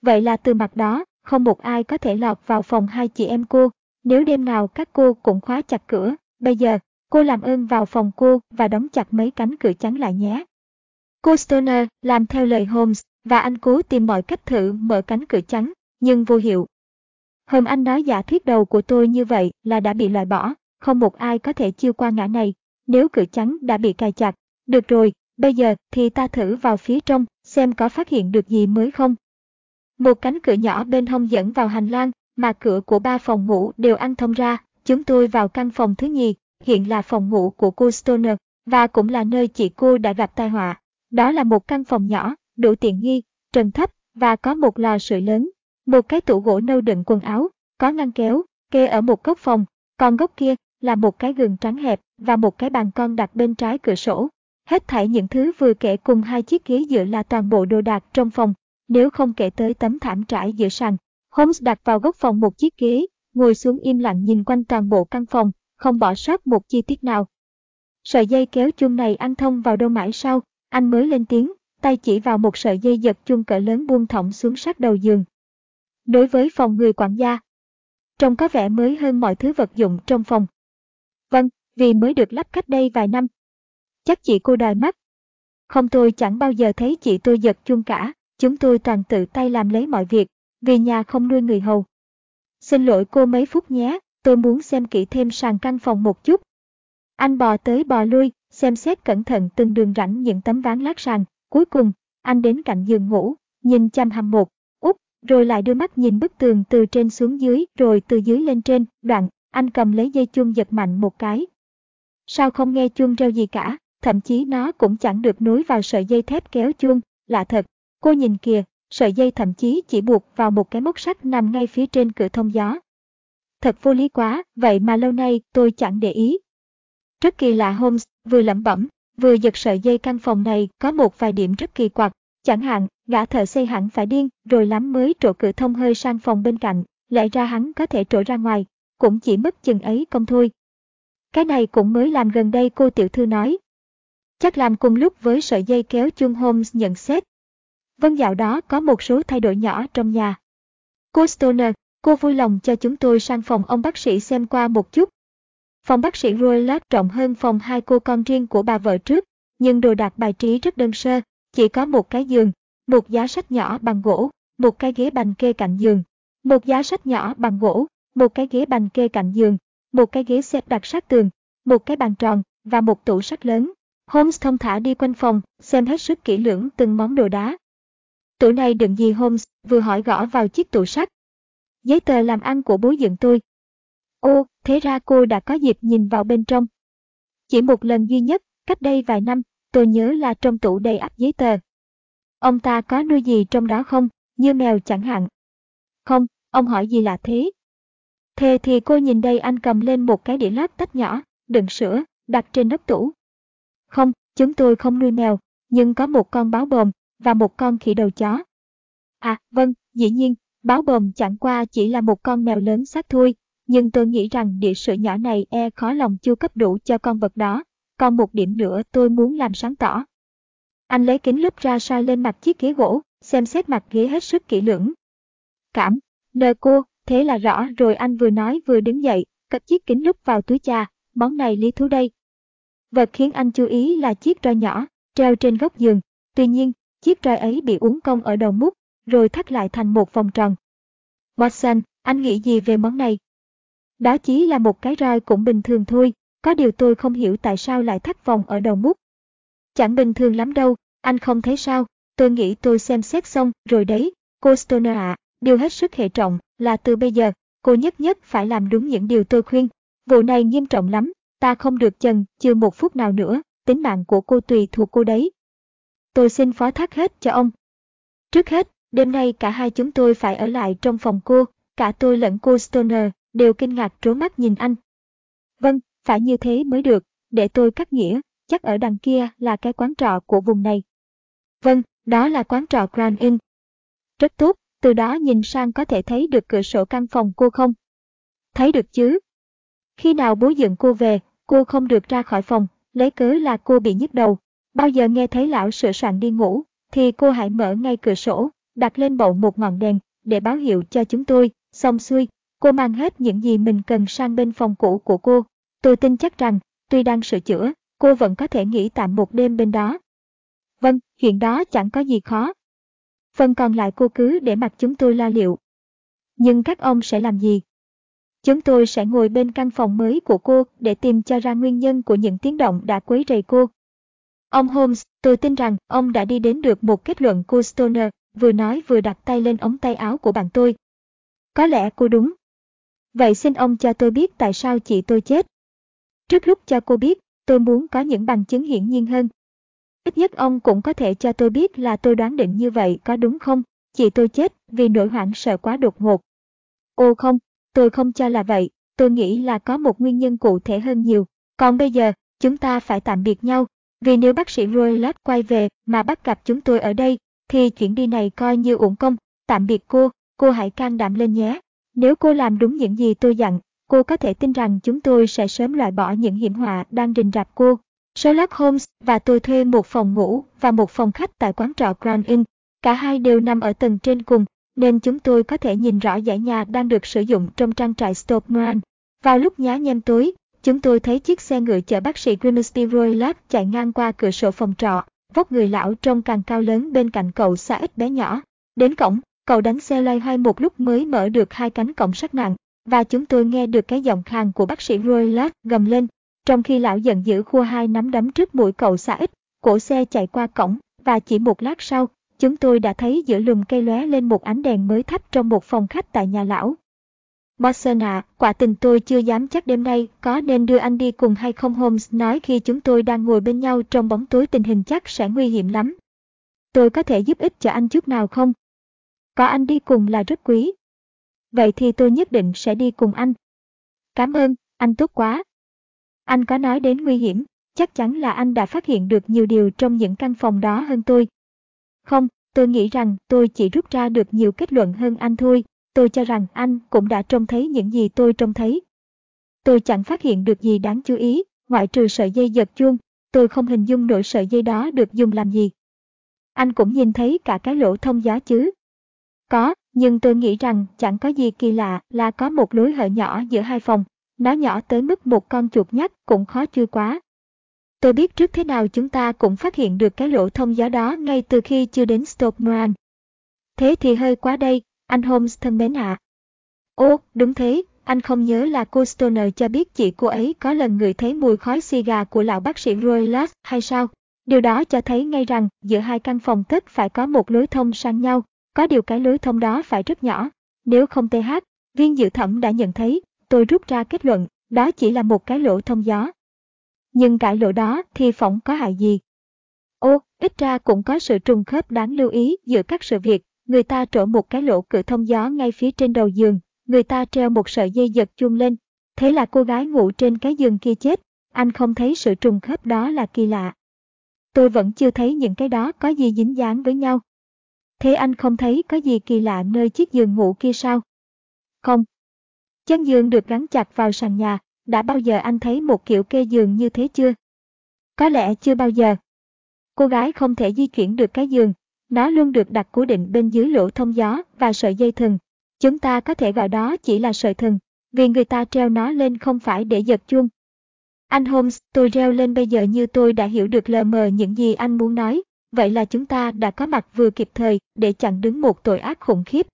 A: Vậy là từ mặt đó, không một ai có thể lọt vào phòng hai chị em cô, nếu đêm nào các cô cũng khóa chặt cửa, bây giờ, cô làm ơn vào phòng cô và đóng chặt mấy cánh cửa chắn lại nhé. Cô Stoner làm theo lời Holmes và anh cố tìm mọi cách thử mở cánh cửa trắng nhưng vô hiệu. Hôm anh nói giả thuyết đầu của tôi như vậy là đã bị loại bỏ, không một ai có thể chiêu qua ngã này, nếu cửa trắng đã bị cài chặt. Được rồi, bây giờ thì ta thử vào phía trong, xem có phát hiện được gì mới không. Một cánh cửa nhỏ bên hông dẫn vào hành lang, mà cửa của ba phòng ngủ đều ăn thông ra. Chúng tôi vào căn phòng thứ nhì, hiện là phòng ngủ của cô Stoner, và cũng là nơi chị cô đã gặp tai họa. Đó là một căn phòng nhỏ, đủ tiện nghi, trần thấp, và có một lò sưởi lớn, một cái tủ gỗ nâu đựng quần áo, có ngăn kéo, kê ở một góc phòng, còn góc kia là một cái giường trắng hẹp và một cái bàn con đặt bên trái cửa sổ. Hết thảy những thứ vừa kể cùng hai chiếc ghế dựa là toàn bộ đồ đạc trong phòng, nếu không kể tới tấm thảm trải giữa sàn. Holmes đặt vào góc phòng một chiếc ghế, ngồi xuống im lặng nhìn quanh toàn bộ căn phòng, không bỏ sót một chi tiết nào. Sợi dây kéo chuông này ăn thông vào đâu mãi sau, anh mới lên tiếng, tay chỉ vào một sợi dây giật chuông cỡ lớn buông thõng xuống sát đầu giường. Đối với phòng người quản gia, trông có vẻ mới hơn mọi thứ vật dụng trong phòng. Vâng, vì mới được lắp cách đây vài năm. Chắc chị cô đòi mắt. Không tôi chẳng bao giờ thấy chị tôi giật chuông cả, chúng tôi toàn tự tay làm lấy mọi việc, vì nhà không nuôi người hầu. Xin lỗi cô mấy phút nhé, tôi muốn xem kỹ thêm sàn căn phòng một chút. Anh bò tới bò lui, xem xét cẩn thận từng đường rãnh những tấm ván lát sàn. Cuối cùng, anh đến cạnh giường ngủ, nhìn chăm hăm một, úp, rồi lại đưa mắt nhìn bức tường từ trên xuống dưới rồi từ dưới lên trên, đoạn, anh cầm lấy dây chuông giật mạnh một cái. Sao không nghe chuông reo gì cả, thậm chí nó cũng chẳng được nối vào sợi dây thép kéo chuông, lạ thật, cô nhìn kìa, sợi dây thậm chí chỉ buộc vào một cái móc sắt nằm ngay phía trên cửa thông gió. Thật vô lý quá, vậy mà lâu nay tôi chẳng để ý. Rất kỳ lạ Holmes, vừa lẩm bẩm, vừa giật sợi dây căn phòng này có một vài điểm rất kỳ quặc. Chẳng hạn, gã thợ xây hẳn phải điên rồi lắm mới trổ cửa thông hơi sang phòng bên cạnh, lẽ ra hắn có thể trổ ra ngoài, cũng chỉ mất chừng ấy công thôi. Cái này cũng mới làm gần đây cô tiểu thư nói. Chắc làm cùng lúc với sợi dây kéo chung Holmes nhận xét. Vâng dạo đó có một số thay đổi nhỏ trong nhà. Cô Stoner, cô vui lòng cho chúng tôi sang phòng ông bác sĩ xem qua một chút. Phòng bác sĩ Roylott rộng hơn phòng hai cô con riêng của bà vợ trước, nhưng đồ đạc bài trí rất đơn sơ, chỉ có một cái giường, một giá sách nhỏ bằng gỗ, một cái ghế bành kê cạnh giường, một giá sách nhỏ bằng gỗ, một cái ghế bành kê cạnh giường, một cái ghế xếp đặt sát tường, một cái bàn tròn và một tủ sách lớn. Holmes thông thả đi quanh phòng, xem hết sức kỹ lưỡng từng món đồ đá. Tủ này đựng gì Holmes vừa hỏi gõ vào chiếc tủ sắt. Giấy tờ làm ăn của bố dựng tôi. Ô, thế ra cô đã có dịp nhìn vào bên trong. Chỉ một lần duy nhất, cách đây vài năm, tôi nhớ là trong tủ đầy ắp giấy tờ. Ông ta có nuôi gì trong đó không, như mèo chẳng hạn? Không, ông hỏi gì là thế? Thế thì cô nhìn đây anh cầm lên một cái đĩa lát tách nhỏ, đựng sữa, đặt trên nắp tủ. Không, chúng tôi không nuôi mèo, nhưng có một con báo bồm và một con khỉ đầu chó. À, vâng, dĩ nhiên, báo bồm chẳng qua chỉ là một con mèo lớn xác thôi, nhưng tôi nghĩ rằng địa sử nhỏ này e khó lòng chưa cấp đủ cho con vật đó. Còn một điểm nữa tôi muốn làm sáng tỏ. Anh lấy kính lúp ra soi lên mặt chiếc ghế gỗ, xem xét mặt ghế hết sức kỹ lưỡng. Cảm, nơ cô, thế là rõ rồi anh vừa nói vừa đứng dậy, cất chiếc kính lúp vào túi cha, món này lý thú đây. Vật khiến anh chú ý là chiếc roi nhỏ, treo trên góc giường. Tuy nhiên, chiếc roi ấy bị uốn cong ở đầu mút, rồi thắt lại thành một vòng tròn. Watson, anh nghĩ gì về món này? Đó chỉ là một cái roi cũng bình thường thôi, có điều tôi không hiểu tại sao lại thắt vòng ở đầu mút. Chẳng bình thường lắm đâu, anh không thấy sao, tôi nghĩ tôi xem xét xong rồi đấy, cô Stoner ạ, điều hết sức hệ trọng là từ bây giờ, cô nhất nhất phải làm đúng những điều tôi khuyên. Vụ này nghiêm trọng lắm, ta không được chần chưa một phút nào nữa, tính mạng của cô tùy thuộc cô đấy. Tôi xin phó thác hết cho ông. Trước hết, đêm nay cả hai chúng tôi phải ở lại trong phòng cô, cả tôi lẫn cô Stoner đều kinh ngạc trố mắt nhìn anh. Vâng, phải như thế mới được, để tôi cắt nghĩa, chắc ở đằng kia là cái quán trọ của vùng này. Vâng, đó là quán trọ Grand Inn. Rất tốt, từ đó nhìn sang có thể thấy được cửa sổ căn phòng cô không? Thấy được chứ? Khi nào bố dựng cô về, cô không được ra khỏi phòng, lấy cớ là cô bị nhức đầu. Bao giờ nghe thấy lão sửa soạn đi ngủ, thì cô hãy mở ngay cửa sổ, đặt lên bậu một ngọn đèn, để báo hiệu cho chúng tôi, xong xuôi, cô mang hết những gì mình cần sang bên phòng cũ của cô. Tôi tin chắc rằng, tuy đang sửa chữa, cô vẫn có thể nghỉ tạm một đêm bên đó. Vâng, chuyện đó chẳng có gì khó. Phần còn lại cô cứ để mặc chúng tôi lo liệu. Nhưng các ông sẽ làm gì? Chúng tôi sẽ ngồi bên căn phòng mới của cô để tìm cho ra nguyên nhân của những tiếng động đã quấy rầy cô. Ông Holmes, tôi tin rằng ông đã đi đến được một kết luận cô Stoner, vừa nói vừa đặt tay lên ống tay áo của bạn tôi. Có lẽ cô đúng. Vậy xin ông cho tôi biết tại sao chị tôi chết. Trước lúc cho cô biết, tôi muốn có những bằng chứng hiển nhiên hơn. Ít nhất ông cũng có thể cho tôi biết là tôi đoán định như vậy có đúng không? Chị tôi chết vì nỗi hoảng sợ quá đột ngột. Ô không, tôi không cho là vậy, tôi nghĩ là có một nguyên nhân cụ thể hơn nhiều. Còn bây giờ, chúng ta phải tạm biệt nhau, vì nếu bác sĩ Roylat quay về mà bắt gặp chúng tôi ở đây, thì chuyện đi này coi như uổng công. Tạm biệt cô, cô hãy can đảm lên nhé. Nếu cô làm đúng những gì tôi dặn, cô có thể tin rằng chúng tôi sẽ sớm loại bỏ những hiểm họa đang rình rập cô. Sherlock Holmes và tôi thuê một phòng ngủ và một phòng khách tại quán trọ Grand Inn. Cả hai đều nằm ở tầng trên cùng, nên chúng tôi có thể nhìn rõ dãy nhà đang được sử dụng trong trang trại Stockman. Vào lúc nhá nhem tối, chúng tôi thấy chiếc xe ngựa chở bác sĩ Grimsby Roylott chạy ngang qua cửa sổ phòng trọ, vóc người lão trông càng cao lớn bên cạnh cậu xa ít bé nhỏ. Đến cổng, cậu đánh xe loay hoay một lúc mới mở được hai cánh cổng sắt nặng, và chúng tôi nghe được cái giọng khàn của bác sĩ Roylott gầm lên, trong khi lão giận dữ khua hai nắm đấm trước mũi cậu xa ít, cổ xe chạy qua cổng, và chỉ một lát sau, chúng tôi đã thấy giữa lùm cây lóe lên một ánh đèn mới thắp trong một phòng khách tại nhà lão. Watson à, quả tình tôi chưa dám chắc đêm nay có nên đưa anh đi cùng hay không Holmes nói khi chúng tôi đang ngồi bên nhau trong bóng tối tình hình chắc sẽ nguy hiểm lắm. Tôi có thể giúp ích cho anh chút nào không? Có anh đi cùng là rất quý. Vậy thì tôi nhất định sẽ đi cùng anh. Cảm ơn, anh tốt quá. Anh có nói đến nguy hiểm, chắc chắn là anh đã phát hiện được nhiều điều trong những căn phòng đó hơn tôi. Không, tôi nghĩ rằng tôi chỉ rút ra được nhiều kết luận hơn anh thôi, tôi cho rằng anh cũng đã trông thấy những gì tôi trông thấy. Tôi chẳng phát hiện được gì đáng chú ý, ngoại trừ sợi dây giật chuông, tôi không hình dung nổi sợi dây đó được dùng làm gì. Anh cũng nhìn thấy cả cái lỗ thông gió chứ. Có, nhưng tôi nghĩ rằng chẳng có gì kỳ lạ là có một lối hở nhỏ giữa hai phòng, nó nhỏ tới mức một con chuột nhắt cũng khó chưa quá. Tôi biết trước thế nào chúng ta cũng phát hiện được cái lỗ thông gió đó ngay từ khi chưa đến Stockman. Thế thì hơi quá đây, anh Holmes thân mến ạ. À. Ô, đúng thế, anh không nhớ là cô Stoner cho biết chị cô ấy có lần ngửi thấy mùi khói xì gà của lão bác sĩ Roy Lass hay sao? Điều đó cho thấy ngay rằng giữa hai căn phòng tất phải có một lối thông sang nhau, có điều cái lối thông đó phải rất nhỏ. Nếu không TH, viên dự thẩm đã nhận thấy, tôi rút ra kết luận, đó chỉ là một cái lỗ thông gió. Nhưng cái lỗ đó thì phỏng có hại gì? Ô, ít ra cũng có sự trùng khớp đáng lưu ý giữa các sự việc. Người ta trổ một cái lỗ cửa thông gió ngay phía trên đầu giường, người ta treo một sợi dây giật chuông lên. Thế là cô gái ngủ trên cái giường kia chết, anh không thấy sự trùng khớp đó là kỳ lạ. Tôi vẫn chưa thấy những cái đó có gì dính dáng với nhau. Thế anh không thấy có gì kỳ lạ nơi chiếc giường ngủ kia sao? Không. Chân giường được gắn chặt vào sàn nhà, đã bao giờ anh thấy một kiểu kê giường như thế chưa? Có lẽ chưa bao giờ. Cô gái không thể di chuyển được cái giường, nó luôn được đặt cố định bên dưới lỗ thông gió và sợi dây thừng. Chúng ta có thể gọi đó chỉ là sợi thừng, vì người ta treo nó lên không phải để giật chuông. Anh Holmes, tôi reo lên bây giờ như tôi đã hiểu được lờ mờ những gì anh muốn nói vậy là chúng ta đã có mặt vừa kịp thời để chặn đứng một tội ác khủng khiếp.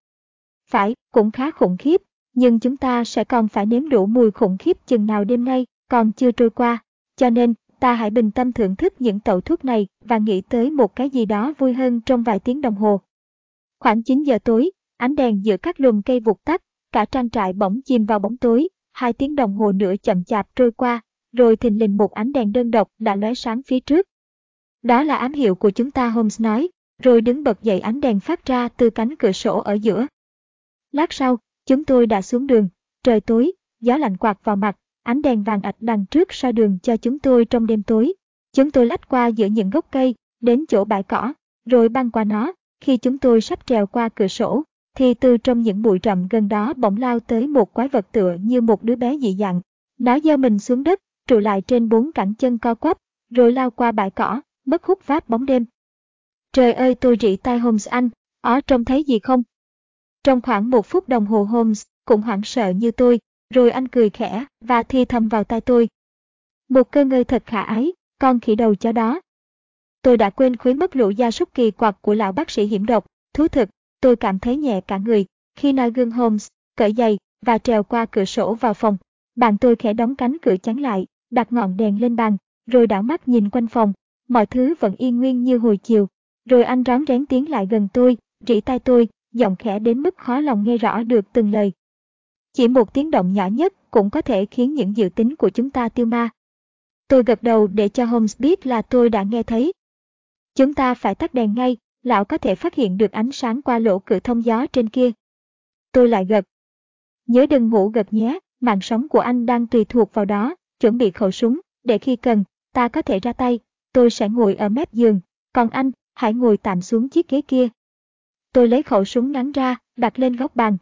A: Phải, cũng khá khủng khiếp, nhưng chúng ta sẽ còn phải nếm đủ mùi khủng khiếp chừng nào đêm nay còn chưa trôi qua. Cho nên, ta hãy bình tâm thưởng thức những tẩu thuốc này và nghĩ tới một cái gì đó vui hơn trong vài tiếng đồng hồ. Khoảng 9 giờ tối, ánh đèn giữa các lùm cây vụt tắt, cả trang trại bỗng chìm vào bóng tối, hai tiếng đồng hồ nữa chậm chạp trôi qua, rồi thình lình một ánh đèn đơn độc đã lóe sáng phía trước. Đó là ám hiệu của chúng ta Holmes nói, rồi đứng bật dậy ánh đèn phát ra từ cánh cửa sổ ở giữa. Lát sau, chúng tôi đã xuống đường, trời tối, gió lạnh quạt vào mặt, ánh đèn vàng ạch đằng trước soi đường cho chúng tôi trong đêm tối. Chúng tôi lách qua giữa những gốc cây, đến chỗ bãi cỏ, rồi băng qua nó. Khi chúng tôi sắp trèo qua cửa sổ, thì từ trong những bụi rậm gần đó bỗng lao tới một quái vật tựa như một đứa bé dị dạng. Nó giơ mình xuống đất, trụ lại trên bốn cẳng chân co quắp, rồi lao qua bãi cỏ, mất hút vát bóng đêm. Trời ơi tôi rỉ tai Holmes anh, ó trông thấy gì không? Trong khoảng một phút đồng hồ Holmes cũng hoảng sợ như tôi, rồi anh cười khẽ và thi thầm vào tai tôi. Một cơ ngơi thật khả ái, con khỉ đầu chó đó. Tôi đã quên khuấy mất lũ gia súc kỳ quặc của lão bác sĩ hiểm độc, thú thực, tôi cảm thấy nhẹ cả người khi nói gương Holmes, cởi giày và trèo qua cửa sổ vào phòng. Bạn tôi khẽ đóng cánh cửa chắn lại, đặt ngọn đèn lên bàn, rồi đảo mắt nhìn quanh phòng. Mọi thứ vẫn yên nguyên như hồi chiều. Rồi anh rón rén tiến lại gần tôi, rỉ tai tôi, giọng khẽ đến mức khó lòng nghe rõ được từng lời. Chỉ một tiếng động nhỏ nhất cũng có thể khiến những dự tính của chúng ta tiêu ma. Tôi gật đầu để cho Holmes biết là tôi đã nghe thấy. Chúng ta phải tắt đèn ngay, lão có thể phát hiện được ánh sáng qua lỗ cửa thông gió trên kia. Tôi lại gật. Nhớ đừng ngủ gật nhé, mạng sống của anh đang tùy thuộc vào đó, chuẩn bị khẩu súng, để khi cần, ta có thể ra tay, tôi sẽ ngồi ở mép giường, còn anh, hãy ngồi tạm xuống chiếc ghế kia. Tôi lấy khẩu súng ngắn ra, đặt lên góc bàn,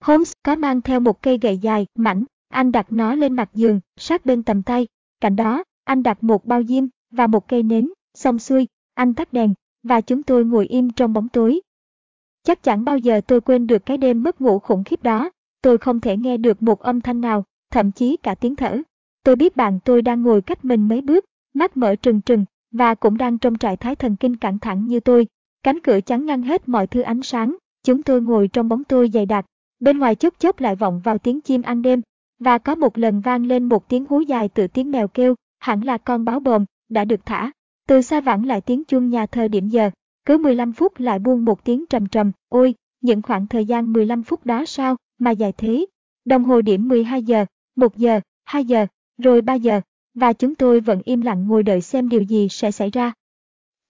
A: Holmes có mang theo một cây gậy dài, mảnh, anh đặt nó lên mặt giường, sát bên tầm tay. Cạnh đó, anh đặt một bao diêm và một cây nến, xong xuôi, anh tắt đèn, và chúng tôi ngồi im trong bóng tối. Chắc chẳng bao giờ tôi quên được cái đêm mất ngủ khủng khiếp đó, tôi không thể nghe được một âm thanh nào, thậm chí cả tiếng thở. Tôi biết bạn tôi đang ngồi cách mình mấy bước, mắt mở trừng trừng, và cũng đang trong trạng thái thần kinh căng thẳng như tôi. Cánh cửa chắn ngăn hết mọi thứ ánh sáng, chúng tôi ngồi trong bóng tôi dày đặc, Bên ngoài chốc chốc lại vọng vào tiếng chim ăn đêm, và có một lần vang lên một tiếng hú dài từ tiếng mèo kêu, hẳn là con báo bồm, đã được thả. Từ xa vẳng lại tiếng chuông nhà thờ điểm giờ, cứ 15 phút lại buông một tiếng trầm trầm, ôi, những khoảng thời gian 15 phút đó sao, mà dài thế. Đồng hồ điểm 12 giờ, 1 giờ, 2 giờ, rồi 3 giờ, và chúng tôi vẫn im lặng ngồi đợi xem điều gì sẽ xảy ra.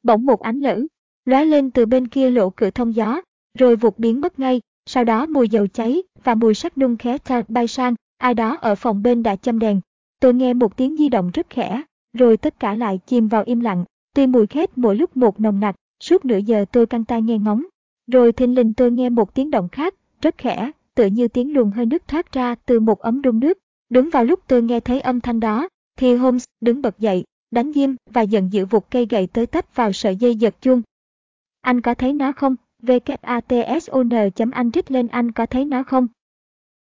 A: Bỗng một ánh lửa, lóe lên từ bên kia lỗ cửa thông gió, rồi vụt biến mất ngay, sau đó mùi dầu cháy và mùi sắt nung khé thạc bay sang, ai đó ở phòng bên đã châm đèn. Tôi nghe một tiếng di động rất khẽ, rồi tất cả lại chìm vào im lặng. Tuy mùi khét mỗi lúc một nồng nặc, suốt nửa giờ tôi căng tai nghe ngóng. Rồi thình lình tôi nghe một tiếng động khác, rất khẽ, tựa như tiếng luồng hơi nước thoát ra từ một ấm đun nước. Đúng vào lúc tôi nghe thấy âm thanh đó, thì Holmes đứng bật dậy, đánh diêm và giận dữ vụt cây gậy tới tấp vào sợi dây giật chuông. Anh có thấy nó không? VKATSON.anh trích lên anh có thấy nó không?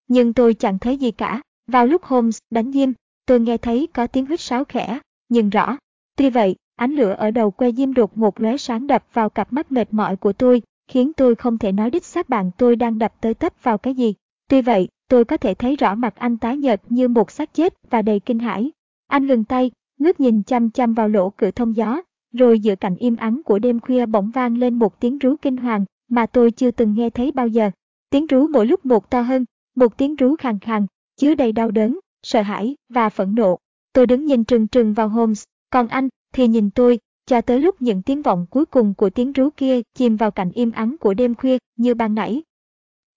A: Nhưng tôi chẳng thấy gì cả. Vào lúc Holmes đánh diêm, tôi nghe thấy có tiếng huýt sáo khẽ, nhưng rõ. Tuy vậy, ánh lửa ở đầu que diêm đột ngột lóe sáng đập vào cặp mắt mệt mỏi của tôi, khiến tôi không thể nói đích xác bạn tôi đang đập tới tấp vào cái gì. Tuy vậy, tôi có thể thấy rõ mặt anh tái nhợt như một xác chết và đầy kinh hãi. Anh ngừng tay, ngước nhìn chăm chăm vào lỗ cửa thông gió, rồi giữa cảnh im ắng của đêm khuya bỗng vang lên một tiếng rú kinh hoàng mà tôi chưa từng nghe thấy bao giờ. Tiếng rú mỗi lúc một to hơn, một tiếng rú khàn khàn, chứa đầy đau đớn, sợ hãi và phẫn nộ. Tôi đứng nhìn trừng trừng vào Holmes, còn anh thì nhìn tôi, cho tới lúc những tiếng vọng cuối cùng của tiếng rú kia chìm vào cảnh im ắng của đêm khuya như ban nãy.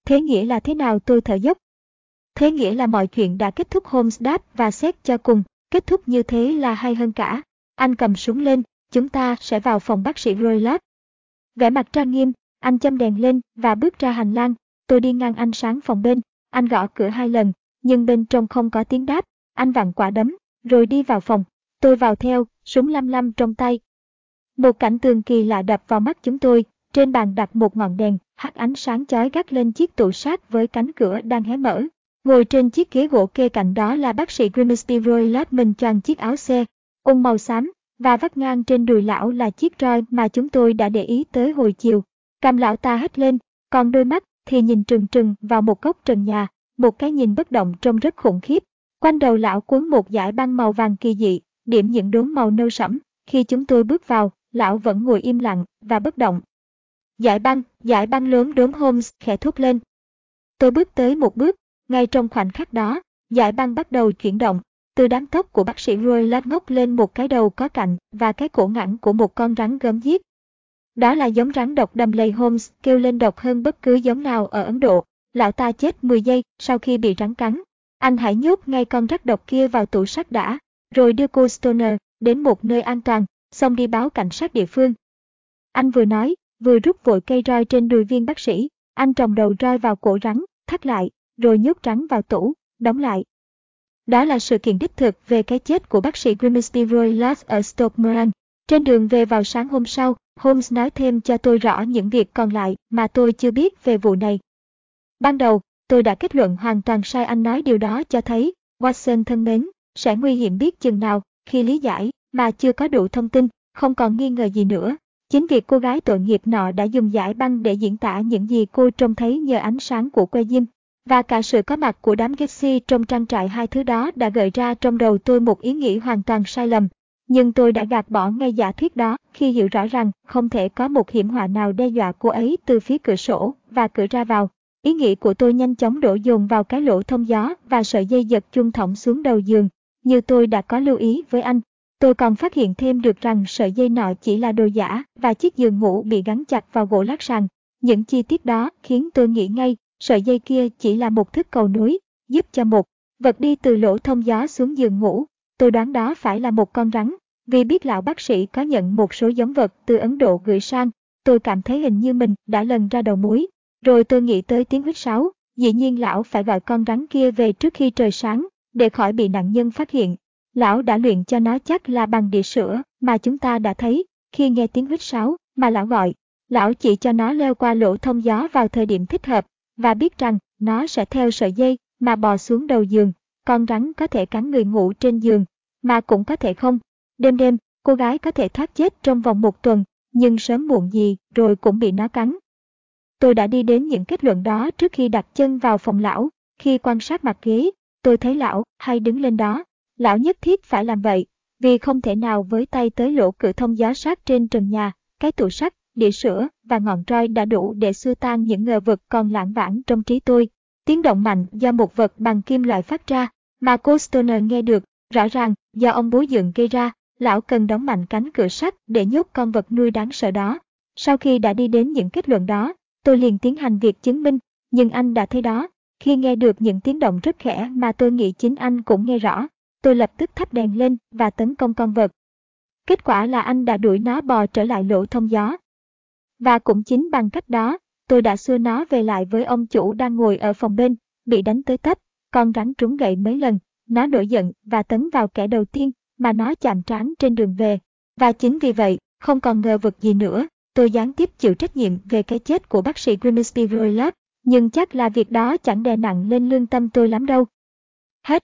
A: Thế nghĩa là thế nào tôi thở dốc? Thế nghĩa là mọi chuyện đã kết thúc Holmes đáp và xét cho cùng, kết thúc như thế là hay hơn cả. Anh cầm súng lên, chúng ta sẽ vào phòng bác sĩ Roylott. Vẻ mặt trang nghiêm, anh châm đèn lên và bước ra hành lang. Tôi đi ngang ánh sáng phòng bên. Anh gõ cửa hai lần, nhưng bên trong không có tiếng đáp. Anh vặn quả đấm, rồi đi vào phòng. Tôi vào theo, súng lăm lăm trong tay. Một cảnh tường kỳ lạ đập vào mắt chúng tôi. Trên bàn đặt một ngọn đèn, hắt ánh sáng chói gắt lên chiếc tủ sát với cánh cửa đang hé mở. Ngồi trên chiếc ghế gỗ kê cạnh đó là bác sĩ Grimsby Roy lát mình choàng chiếc áo xe, ung màu xám, và vắt ngang trên đùi lão là chiếc roi mà chúng tôi đã để ý tới hồi chiều. Cầm lão ta hất lên, còn đôi mắt thì nhìn trừng trừng vào một góc trần nhà, một cái nhìn bất động trông rất khủng khiếp. Quanh đầu lão cuốn một dải băng màu vàng kỳ dị, điểm những đốm màu nâu sẫm. Khi chúng tôi bước vào, lão vẫn ngồi im lặng và bất động. Dải băng, dải băng lớn đốm Holmes khẽ thốt lên. Tôi bước tới một bước, ngay trong khoảnh khắc đó, giải băng bắt đầu chuyển động. Từ đám tóc của bác sĩ Roy lát ngốc lên một cái đầu có cạnh và cái cổ ngẳng của một con rắn gớm giết. Đó là giống rắn độc đầm lầy Holmes kêu lên độc hơn bất cứ giống nào ở Ấn Độ. Lão ta chết 10 giây sau khi bị rắn cắn. Anh hãy nhốt ngay con rắn độc kia vào tủ sắt đã, rồi đưa cô Stoner đến một nơi an toàn, xong đi báo cảnh sát địa phương. Anh vừa nói, vừa rút vội cây roi trên đùi viên bác sĩ, anh trồng đầu roi vào cổ rắn, thắt lại, rồi nhốt rắn vào tủ, đóng lại. Đó là sự kiện đích thực về cái chết của bác sĩ Grimsby Roy Lass ở Stoke Moran. Trên đường về vào sáng hôm sau, Holmes nói thêm cho tôi rõ những việc còn lại mà tôi chưa biết về vụ này. Ban đầu, tôi đã kết luận hoàn toàn sai anh nói điều đó cho thấy, Watson thân mến, sẽ nguy hiểm biết chừng nào khi lý giải mà chưa có đủ thông tin, không còn nghi ngờ gì nữa. Chính việc cô gái tội nghiệp nọ đã dùng giải băng để diễn tả những gì cô trông thấy nhờ ánh sáng của que diêm. Và cả sự có mặt của đám Gypsy trong trang trại hai thứ đó đã gợi ra trong đầu tôi một ý nghĩ hoàn toàn sai lầm. Nhưng tôi đã gạt bỏ ngay giả thuyết đó khi hiểu rõ rằng không thể có một hiểm họa nào đe dọa cô ấy từ phía cửa sổ và cửa ra vào. Ý nghĩ của tôi nhanh chóng đổ dồn vào cái lỗ thông gió và sợi dây giật chung thõng xuống đầu giường. Như tôi đã có lưu ý với anh, tôi còn phát hiện thêm được rằng sợi dây nọ chỉ là đồ giả và chiếc giường ngủ bị gắn chặt vào gỗ lát sàn. Những chi tiết đó khiến tôi nghĩ ngay sợi dây kia chỉ là một thức cầu nối, giúp cho một vật đi từ lỗ thông gió xuống giường ngủ. Tôi đoán đó phải là một con rắn, vì biết lão bác sĩ có nhận một số giống vật từ Ấn Độ gửi sang. Tôi cảm thấy hình như mình đã lần ra đầu mối. Rồi tôi nghĩ tới tiếng huyết sáo, dĩ nhiên lão phải gọi con rắn kia về trước khi trời sáng, để khỏi bị nạn nhân phát hiện. Lão đã luyện cho nó chắc là bằng địa sữa mà chúng ta đã thấy khi nghe tiếng huyết sáo mà lão gọi. Lão chỉ cho nó leo qua lỗ thông gió vào thời điểm thích hợp và biết rằng nó sẽ theo sợi dây mà bò xuống đầu giường. Con rắn có thể cắn người ngủ trên giường, mà cũng có thể không. Đêm đêm, cô gái có thể thoát chết trong vòng một tuần, nhưng sớm muộn gì rồi cũng bị nó cắn. Tôi đã đi đến những kết luận đó trước khi đặt chân vào phòng lão. Khi quan sát mặt ghế, tôi thấy lão hay đứng lên đó. Lão nhất thiết phải làm vậy, vì không thể nào với tay tới lỗ cửa thông gió sát trên trần nhà, cái tủ sắt, đĩa sữa và ngọn roi đã đủ để xua tan những ngờ vực còn lãng vãng trong trí tôi. Tiếng động mạnh do một vật bằng kim loại phát ra, mà cô Stoner nghe được, rõ ràng do ông bố dựng gây ra, lão cần đóng mạnh cánh cửa sắt để nhốt con vật nuôi đáng sợ đó. Sau khi đã đi đến những kết luận đó, tôi liền tiến hành việc chứng minh, nhưng anh đã thấy đó, khi nghe được những tiếng động rất khẽ mà tôi nghĩ chính anh cũng nghe rõ, tôi lập tức thắp đèn lên và tấn công con vật. Kết quả là anh đã đuổi nó bò trở lại lỗ thông gió. Và cũng chính bằng cách đó, tôi đã xua nó về lại với ông chủ đang ngồi ở phòng bên, bị đánh tới tấp, con rắn trúng gậy mấy lần, nó nổi giận và tấn vào kẻ đầu tiên mà nó chạm trán trên đường về. Và chính vì vậy, không còn ngờ vực gì nữa, tôi gián tiếp chịu trách nhiệm về cái chết của bác sĩ Grimsby Roylott, nhưng chắc là việc đó chẳng đè nặng lên lương tâm tôi lắm đâu. Hết